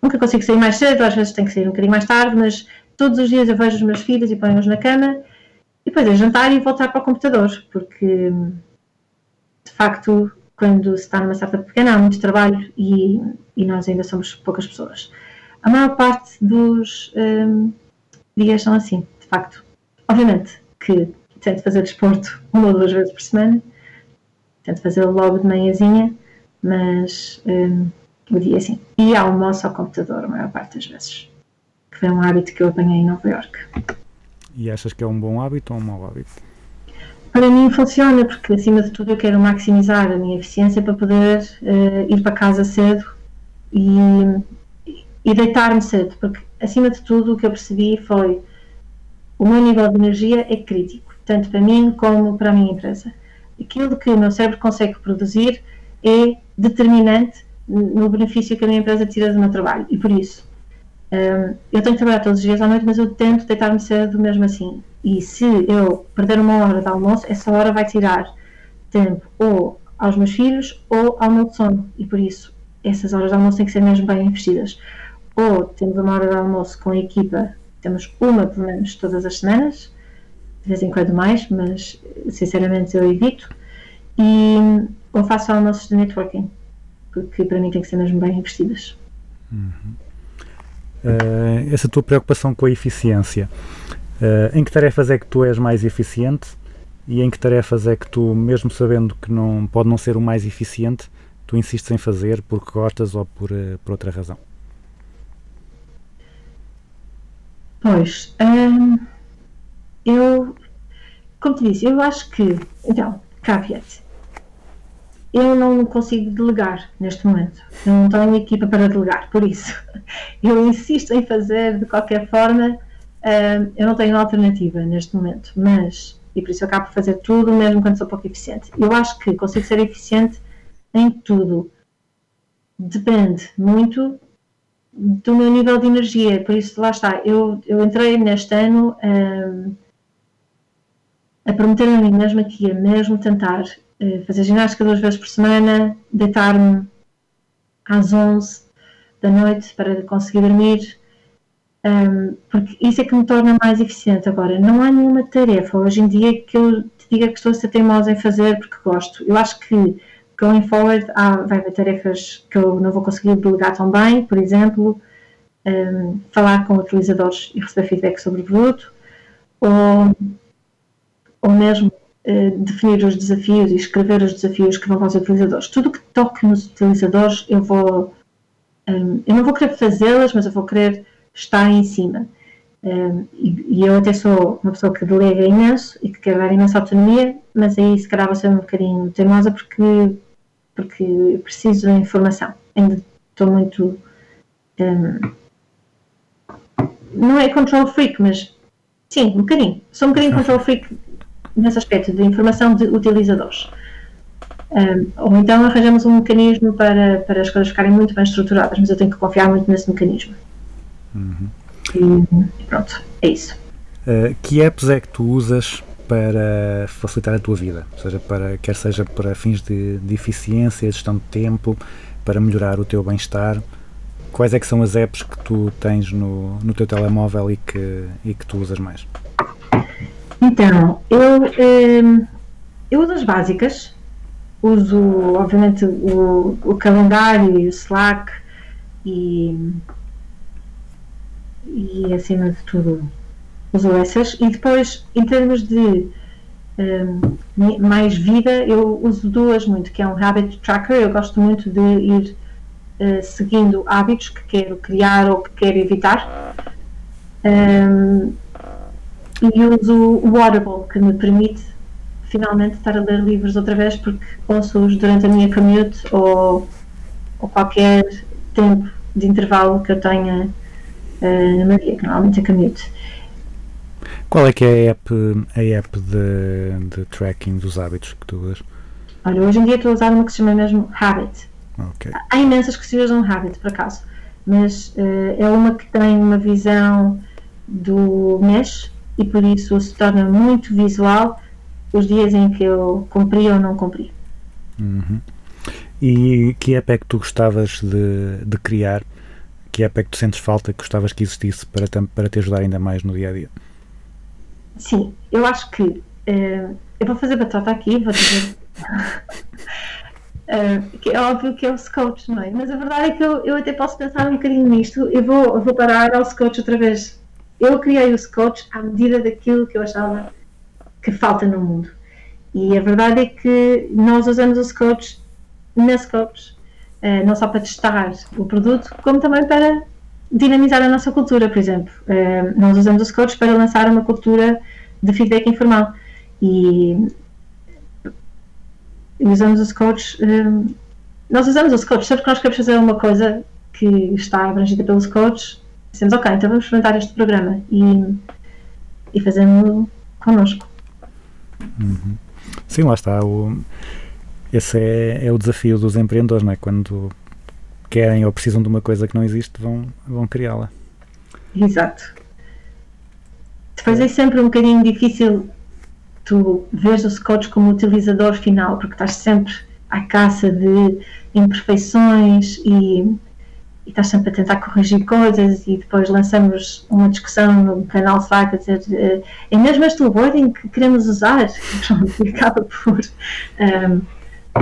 nunca consigo sair mais cedo, às vezes tenho que sair um bocadinho mais tarde, mas todos os dias eu vejo os meus filhos e ponho-os na cama e depois é jantar e voltar para o computador, porque de facto quando se está numa startup pequena há muito trabalho e, e nós ainda somos poucas pessoas. A maior parte dos hum, dias são assim, de facto. Obviamente que tento fazer desporto uma ou duas vezes por semana, tento fazê-lo logo de manhãzinha, mas hum, o dia é assim. E almoço ao computador a maior parte das vezes, que foi um hábito que eu apanhei em Nova York. E achas que é um bom hábito ou um mau hábito? Para mim funciona, porque acima de tudo eu quero maximizar a minha eficiência para poder eh, ir para casa cedo e, e deitar-me cedo, porque acima de tudo o que eu percebi foi o meu nível de energia é crítico, tanto para mim como para a minha empresa. Aquilo que o meu cérebro consegue produzir é determinante no benefício que a minha empresa tira do meu trabalho e por isso hum, eu tenho que trabalhar todos os dias à noite, mas eu tento deitar-me cedo mesmo assim. E se eu perder uma hora de almoço, essa hora vai tirar tempo ou aos meus filhos ou ao meu sono. E por isso, essas horas de almoço têm que ser mesmo bem investidas. Ou temos uma hora de almoço com a equipa, temos uma pelo menos todas as semanas, de vez em quando mais, mas sinceramente eu evito. E ou faço almoços de networking, porque para mim têm que ser mesmo bem investidas. Eh, essa tua preocupação com a eficiência, eh, em que tarefas é que tu és mais eficiente e em que tarefas é que tu, mesmo sabendo que não pode não ser o mais eficiente, tu insistes em fazer porque gostas ou por, eh, por outra razão? Pois, hum, eu, como te disse, eu acho que, então, caveat, eu não consigo delegar neste momento, eu não tenho equipa para delegar, por isso, eu insisto em fazer de qualquer forma, hum, eu não tenho alternativa neste momento, mas, e por isso eu acabo por fazer tudo, mesmo quando sou pouco eficiente. Eu acho que consigo ser eficiente em tudo, depende muito do meu nível de energia, por isso lá está, eu, eu entrei neste ano hum, a prometer a mim mesma que ia mesmo tentar eh, fazer ginástica duas vezes por semana, deitar-me às 11 da noite para conseguir dormir, hum, porque isso é que me torna mais eficiente. Agora, não há nenhuma tarefa hoje em dia que eu te diga que estou a ser teimosa em fazer porque gosto. Eu acho que going forward há, vai haver tarefas que eu não vou conseguir delegar tão bem, por exemplo, hum, falar com utilizadores e receber feedback sobre o produto, ou mesmo eh, definir os desafios e escrever os desafios que vão aos utilizadores. Tudo que toque nos utilizadores, eu vou. hum, eu não vou querer fazê-las, mas eu vou querer estar em cima. Hum, e, e eu até sou uma pessoa que delega imenso e que quer dar imensa autonomia, mas aí se calhar vou ser um bocadinho teimosa porque, porque eu preciso da informação. Ainda estou muito. hum, não é control freak, mas sim, um bocadinho. Sou um bocadinho control freak nesse aspecto de informação de utilizadores. Um, ou então arranjamos um mecanismo para, para as coisas ficarem muito bem estruturadas, mas eu tenho que confiar muito nesse mecanismo. E pronto, é isso. Uh, que apps é que tu usas para facilitar a tua vida? Ou seja, para, quer seja para fins de, de eficiência, gestão de tempo, para melhorar o teu bem-estar. Quais é que são as apps que tu tens no, no teu telemóvel e que, e que tu usas mais? Então, eu, hum, eu uso as básicas, uso obviamente o, o calendário e o Slack e, e acima de tudo uso essas e depois em termos de hum, mi- mais vida eu uso duas muito, que é um Habit Tracker, eu gosto muito de ir eh, seguindo hábitos que quero criar ou que quero evitar. Hum, e uso o Audible, que me permite finalmente estar a ler livros outra vez, porque ouço-os durante a minha commute ou, ou qualquer tempo de intervalo que eu tenha eh, no meu dia, que normalmente é commute. Qual é que é a app, a app de, de tracking dos hábitos que tu usas? Olha, hoje em dia estou a usar uma que se chama mesmo Habit. Ok. Há imensas que se usam Habit, por acaso, mas eh, é uma que tem uma visão do mês e por isso se torna muito visual os dias em que eu cumpri ou não cumpri. Uhum. E que app é que tu gostavas de, de criar? Que app é que tu sentes falta que gostavas que existisse para, para te ajudar ainda mais no dia a dia? Sim, eu acho que eh, eu vou fazer batata aqui, vou dizer. Eh, que é óbvio que é o Scotch, não é? Mas a verdade é que eu, eu até posso pensar um bocadinho nisto. Eu vou, vou parar ao Scotch outra vez. Eu criei o Scotch à medida daquilo que eu achava que falta no mundo. E a verdade é que nós usamos o Scotch na Scotch, eh, não só para testar o produto, como também para dinamizar a nossa cultura, por exemplo. Eh, nós usamos o Scotch para lançar uma cultura de feedback informal. E usamos o Scotch. eh, nós usamos o Scotch, sempre que nós queremos fazer uma coisa que está abrangida pelo Scotch, dizemos, ok, então vamos experimentar este programa e, e fazemos connosco. Sim, lá está. O, esse é, é o desafio dos empreendedores, não é? Quando querem ou precisam de uma coisa que não existe, vão, vão criá-la. Exato. Depois é sempre um bocadinho difícil tu vês o Scotch como utilizador final, porque estás sempre à caça de imperfeições e, e estás sempre a tentar corrigir coisas e depois lançamos uma discussão no canal Slack a dizer eh, é mesmo este o wording que queremos usar? E acaba por ehm,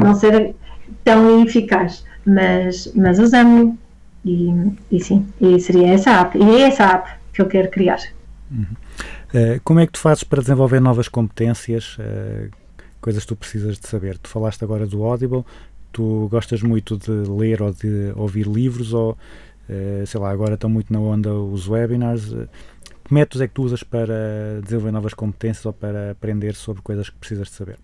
não ser tão eficaz, mas, mas usamos e, e sim, e seria essa app, e é essa app que eu quero criar. Eh, como é que tu fazes para desenvolver novas competências, eh, coisas que tu precisas de saber? Tu falaste agora do Audible, tu gostas muito de ler ou de ouvir livros ou, eh, sei lá, agora estão muito na onda os webinars. Que métodos é que tu usas para desenvolver novas competências ou para aprender sobre coisas que precisas de saber?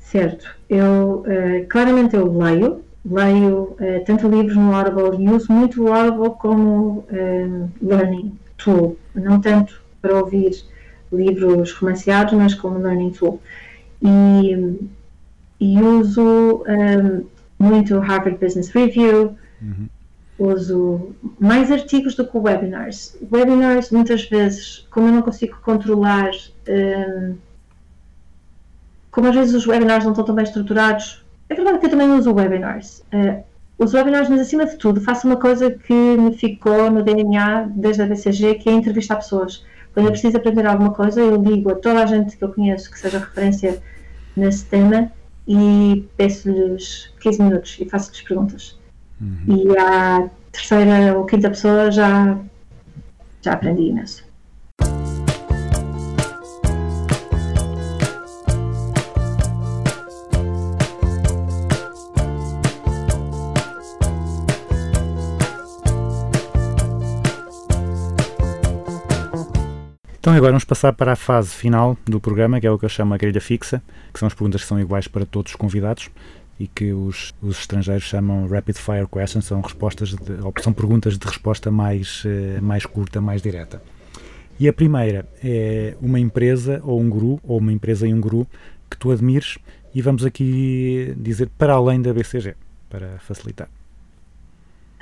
Certo, eu eh, claramente eu leio, leio eh, tanto livros no Audible e uso muito o Audible como learning tool, não tanto para ouvir livros romanceados, mas como learning tool. E, e uso eh, muito o Harvard Business Review, uso mais artigos do que webinars. Webinars, muitas vezes, como eu não consigo controlar. eh, como às vezes os webinars não estão tão bem estruturados, é verdade que eu também uso webinars. Uh, uso webinars, mas acima de tudo, faço uma coisa que me ficou no DNA desde a BCG, que é entrevistar pessoas. Quando eu preciso aprender alguma coisa, eu ligo a toda a gente que eu conheço que seja referência nesse tema e peço-lhes 15 minutos e faço-lhes perguntas. E à terceira ou quinta pessoa já, já aprendi imenso. Então agora vamos passar para a fase final do programa, que é o que eu chamo a grelha fixa, que são as perguntas que são iguais para todos os convidados e que os, os estrangeiros chamam rapid fire questions, são respostas de, são perguntas de resposta mais, eh, mais curta, mais direta. E a primeira é uma empresa ou um guru, ou uma empresa e um guru que tu admires e vamos aqui dizer para além da BCG, para facilitar.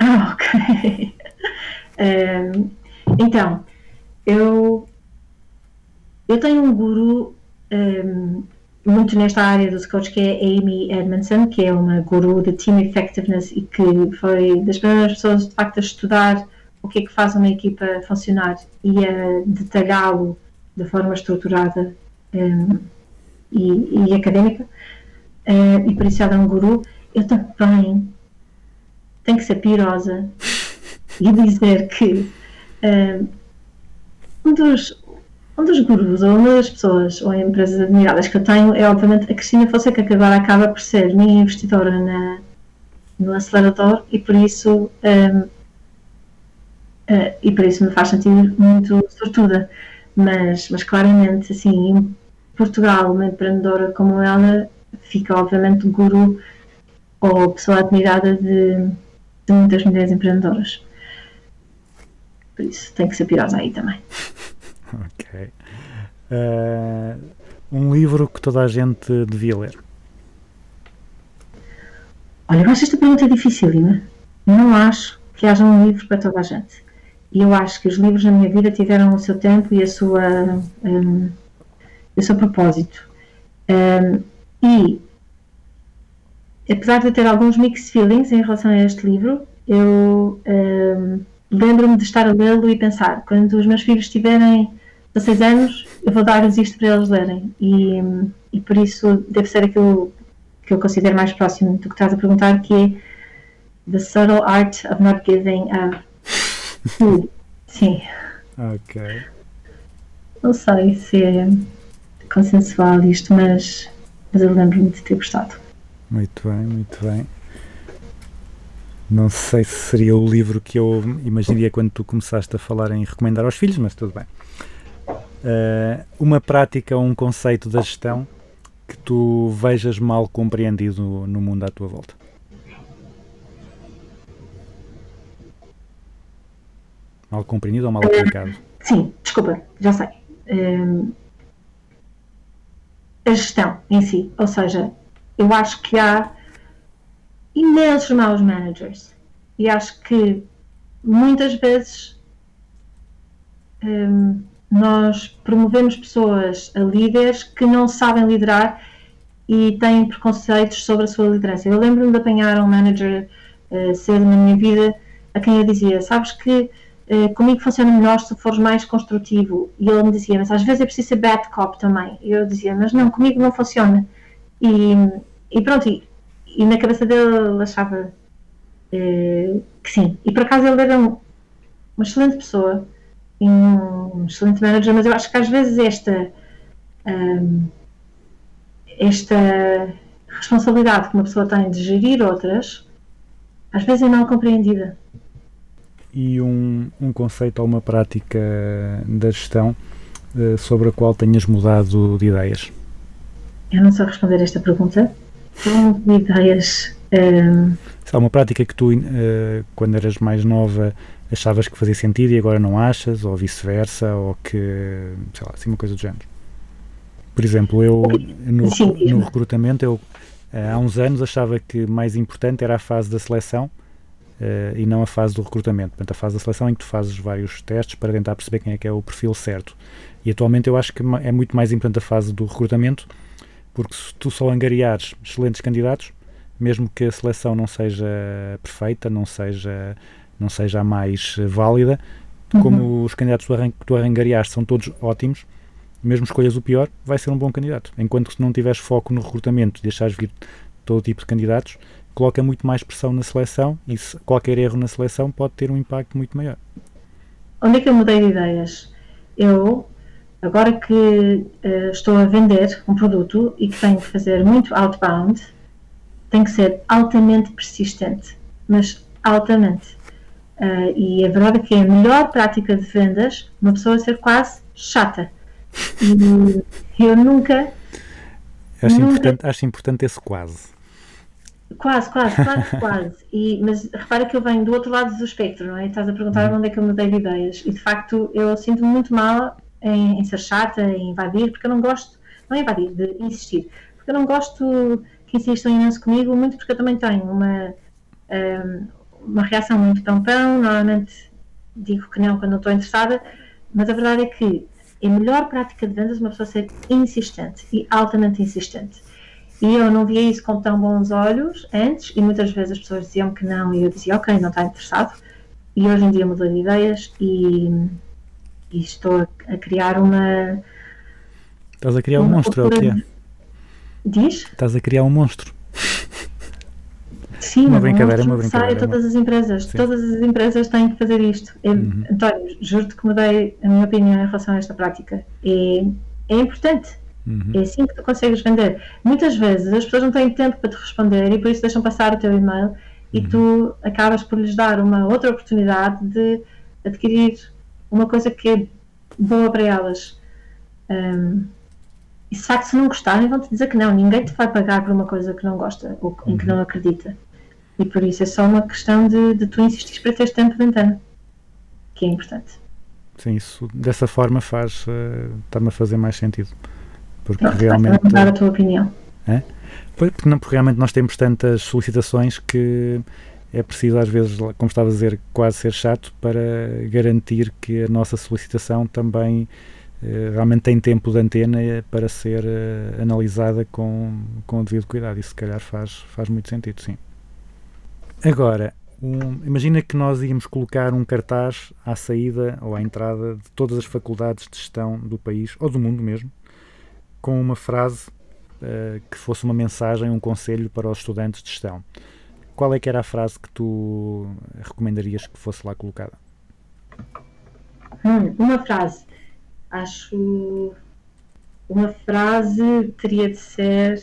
Ok. Ehm, então, eu, eu tenho um guru ehm, muito nesta área dos coaches que é Amy Edmondson, que é uma guru de Team Effectiveness e que foi das primeiras pessoas de facto a estudar o que é que faz uma equipa funcionar e a detalhá-lo de forma estruturada ehm, e, e académica. Eh, e por isso ela é um guru. Eu também tenho que ser pirosa e dizer que eh, um, dos, um dos gurus ou uma das pessoas ou empresas admiradas que eu tenho é obviamente a Cristina Fonseca que agora acaba por ser minha investidora na, no acelerador e por isso eh, eh, e por isso me faz sentir muito sortuda mas, mas claramente assim em Portugal uma empreendedora como ela fica obviamente guru ou pessoa admirada de, de muitas mulheres empreendedoras. Por isso, tem que ser pirosa aí também. Ok. Eh, um livro que toda a gente devia ler. Olha, eu acho esta pergunta dificílima. Eu não acho que haja um livro para toda a gente. E eu acho que os livros na minha vida tiveram o seu tempo e a sua, hum, o seu propósito. Hum, e, apesar de ter alguns mixed feelings em relação a este livro, eu hum, lembro-me de estar a lê-lo e pensar: quando os meus filhos tiverem 16 anos, eu vou dar-lhes isto para eles lerem. E, e por isso deve ser aquilo que eu considero mais próximo do que estás a perguntar, que é The Subtle Art of Not Giving a Food. Sim, Ok. não sei se é consensual isto, mas, mas eu lembro-me de ter gostado. Muito bem, muito bem. Não sei se seria o livro que eu imaginaria quando tu começaste a falar em recomendar aos filhos, mas tudo bem. Eh, uma prática ou um conceito da gestão que tu vejas mal compreendido no mundo à tua volta. Mal compreendido ou mal aplicado? Sim, desculpa, já sei. Hum, a gestão em si, ou seja, eu acho que há imensos maus managers e acho que muitas vezes hum, nós promovemos pessoas a líderes que não sabem liderar e têm preconceitos sobre a sua liderança. Eu lembro-me de apanhar um manager eh, cedo na minha vida a quem eu dizia: Sabes que eh, comigo funciona melhor se fores mais construtivo. E ele me dizia: Mas às vezes é preciso ser bad cop também. E eu dizia: Mas não, comigo não funciona. E, e pronto, e, e na cabeça dele ele achava eh, que sim. E por acaso ele era um- uma excelente pessoa e um excelente manager, mas eu acho que às vezes esta. hum, esta responsabilidade que uma pessoa tem de gerir outras, às vezes é mal compreendida. E um, um conceito ou uma prática da gestão eh, sobre a qual tenhas mudado de ideias. Eu não sei responder esta pergunta. Tenho ideias. Se há uma prática que tu, eh, quando eras mais nova, achavas que fazia sentido e agora não achas, ou vice-versa, ou que, sei lá, assim uma coisa do género. Por exemplo, eu no, no recrutamento, eu eh, há uns anos achava que mais importante era a fase da seleção eh, e não a fase do recrutamento. Portanto, a fase da seleção em que tu fazes vários testes para tentar perceber quem é que é o perfil certo. E atualmente eu acho que é muito mais importante a fase do recrutamento, porque se tu só angariares excelentes candidatos, mesmo que a seleção não seja perfeita, não seja, não seja a mais eh, válida, como os candidatos que tu arran- que tu arrangariaste são todos ótimos, mesmo escolhas o pior, vai ser um bom candidato. Enquanto que se não tiveres foco no recrutamento e deixares vir todo tipo de candidatos, coloca muito mais pressão na seleção e se qualquer erro na seleção pode ter um impacto muito maior. onde é que eu mudei de ideias? Eu, agora que eh, estou a vender um produto e que tenho que fazer muito outbound, tenho que ser altamente persistente, mas altamente. Ah, e a verdade é que é a melhor prática de vendas uma pessoa ser quase chata. E eu nunca Acho, Nunca- importante, acho importante esse quase. Quase, quase, quase, quase. E, mas repara que eu venho do outro lado do espectro, não é? Estás a perguntar onde é que eu mudei de ideias. E de facto eu sinto-me muito mal em, em ser chata, em invadir, porque eu não gosto, não é invadir, de insistir. Porque eu não gosto que insistam imenso comigo, muito porque eu também tenho uma, hum, uma reação muito pão-pão. Normalmente digo que não quando não estou interessada, mas a verdade é que a melhor prática de vendas é uma pessoa ser insistente e altamente insistente. E eu não via isso com tão bons olhos antes, e muitas vezes as pessoas diziam que não, e eu dizia, ok, não está interessado. E hoje em dia mudei de ideias e, e estou a, criar uma. Estás a criar um monstro, é o que é? Diz? Estás a criar um monstro. Sim, Uma mas brincadeira, não uma necessário brincadeira, todas as empresas. Sim. Todas as empresas têm que fazer isto. Eu, Uhum. António, juro-te que mudei a minha opinião em relação a esta prática. É, é importante. Uhum. É assim que tu consegues vender. Muitas vezes as pessoas não têm tempo para te responder e por isso deixam passar o teu e-mail e Uhum. tu acabas por lhes dar uma outra oportunidade de adquirir uma coisa que é boa para elas. Hum, e facto, se não gostarem, vão-te dizer que não. Ninguém te vai pagar por uma coisa que não gosta ou em que não acredita. E por isso é só uma questão de, de tu insistir para teres tempo de ventana. que é importante. Sim, isso dessa forma faz eh, está-me a fazer mais sentido. Porque Pronto, realmente. vai dar a tua opinião. Pois, porque, não, porque realmente nós temos tantas solicitações que é preciso às vezes, como estava a dizer, quase ser chato para garantir que a nossa solicitação também eh, realmente tem tempo de antena eh, para ser eh, analisada com, com o devido cuidado. Isso se calhar faz, faz muito sentido, sim. Agora, um- imagina que nós íamos colocar um cartaz à saída ou à entrada de todas as faculdades de gestão do país, ou do mundo mesmo, com uma frase eh, que fosse uma mensagem, um conselho para os estudantes de gestão. Qual é que era a frase que tu recomendarias que fosse lá colocada? Hum, uma frase. Acho. Uma frase teria de ser.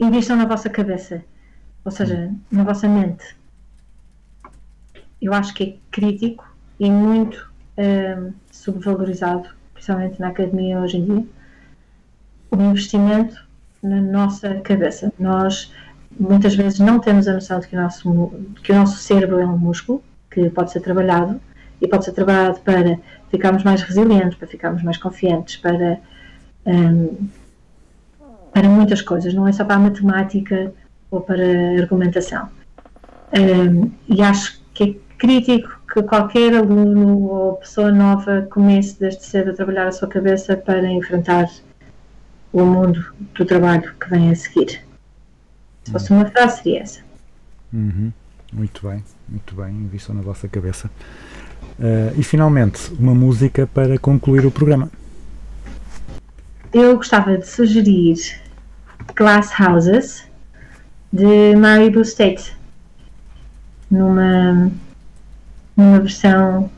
Invistam na vossa cabeça. Ou seja, na vossa mente. Eu acho que é crítico e muito hum, subvalorizado, principalmente na academia hoje em dia, o investimento na nossa cabeça. Nós muitas vezes não temos a noção de que o nosso, que o nosso cérebro é um músculo que pode ser trabalhado e pode ser trabalhado para ficarmos mais resilientes, para ficarmos mais confiantes, para, hum, para muitas coisas, não é só para a matemática ou para argumentação. Hum, e acho que é crítico que qualquer aluno ou pessoa nova comece desde cedo a trabalhar a sua cabeça para enfrentar o mundo do trabalho que vem a seguir. Se fosse uma frase, seria essa. Uhum. Muito bem, muito bem, invistam na vossa cabeça. Eh, e finalmente, uma música para concluir o programa. Eu gostava de sugerir Glass Houses de Maribu State numa, numa versão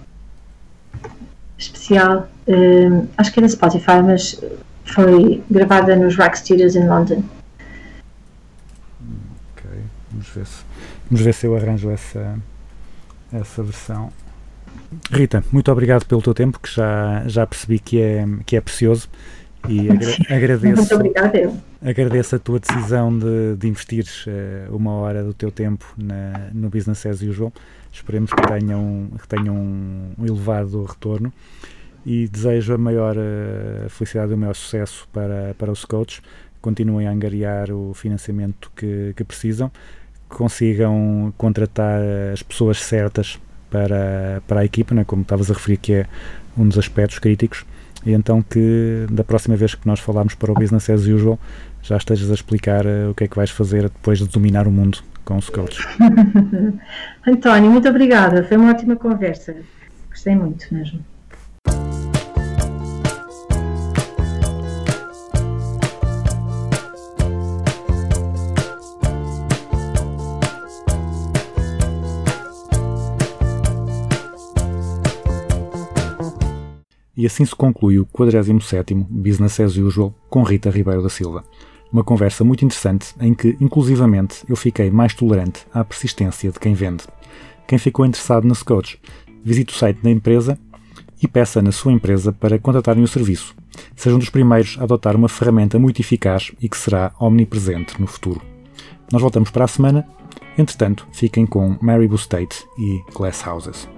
especial, eh, acho que da Spotify, mas foi gravada nos Rack Studios em London. Ok, vamos ver se, vamos ver se eu arranjo essa, essa versão. Rita, muito obrigado pelo teu tempo, que já, já percebi que é, que é precioso e agra- Muito agradeço, obrigada. Eu. agradeço a tua decisão de, de investires eh, uma hora do teu tempo na, no Business as Usual. Esperemos que tenham, que tenham um, elevado retorno e desejo a maior eh, felicidade e o maior sucesso para, para os coaches. Continuem a angariar o financiamento que, que precisam, consigam contratar as pessoas certas para, para a equipa, né, como estavas a referir, que é um dos aspectos críticos, e então que da próxima vez que nós falarmos para o Business as Usual já estejas a explicar eh, o que é que vais fazer depois de dominar o mundo com os coaches. António, muito obrigada. Foi uma ótima conversa. Gostei muito mesmo. E assim se conclui o 47º Business as Usual com Rita Ribeiro da Silva. Uma conversa muito interessante em que, inclusivamente, eu fiquei mais tolerante à persistência de quem vende. Quem ficou interessado nesse coach, visite o site da empresa e peça na sua empresa para contratarem o serviço. Sejam dos primeiros a adotar uma ferramenta muito eficaz e que será omnipresente no futuro. Nós voltamos para a semana. Entretanto, fiquem com Maribu State e Glass Houses.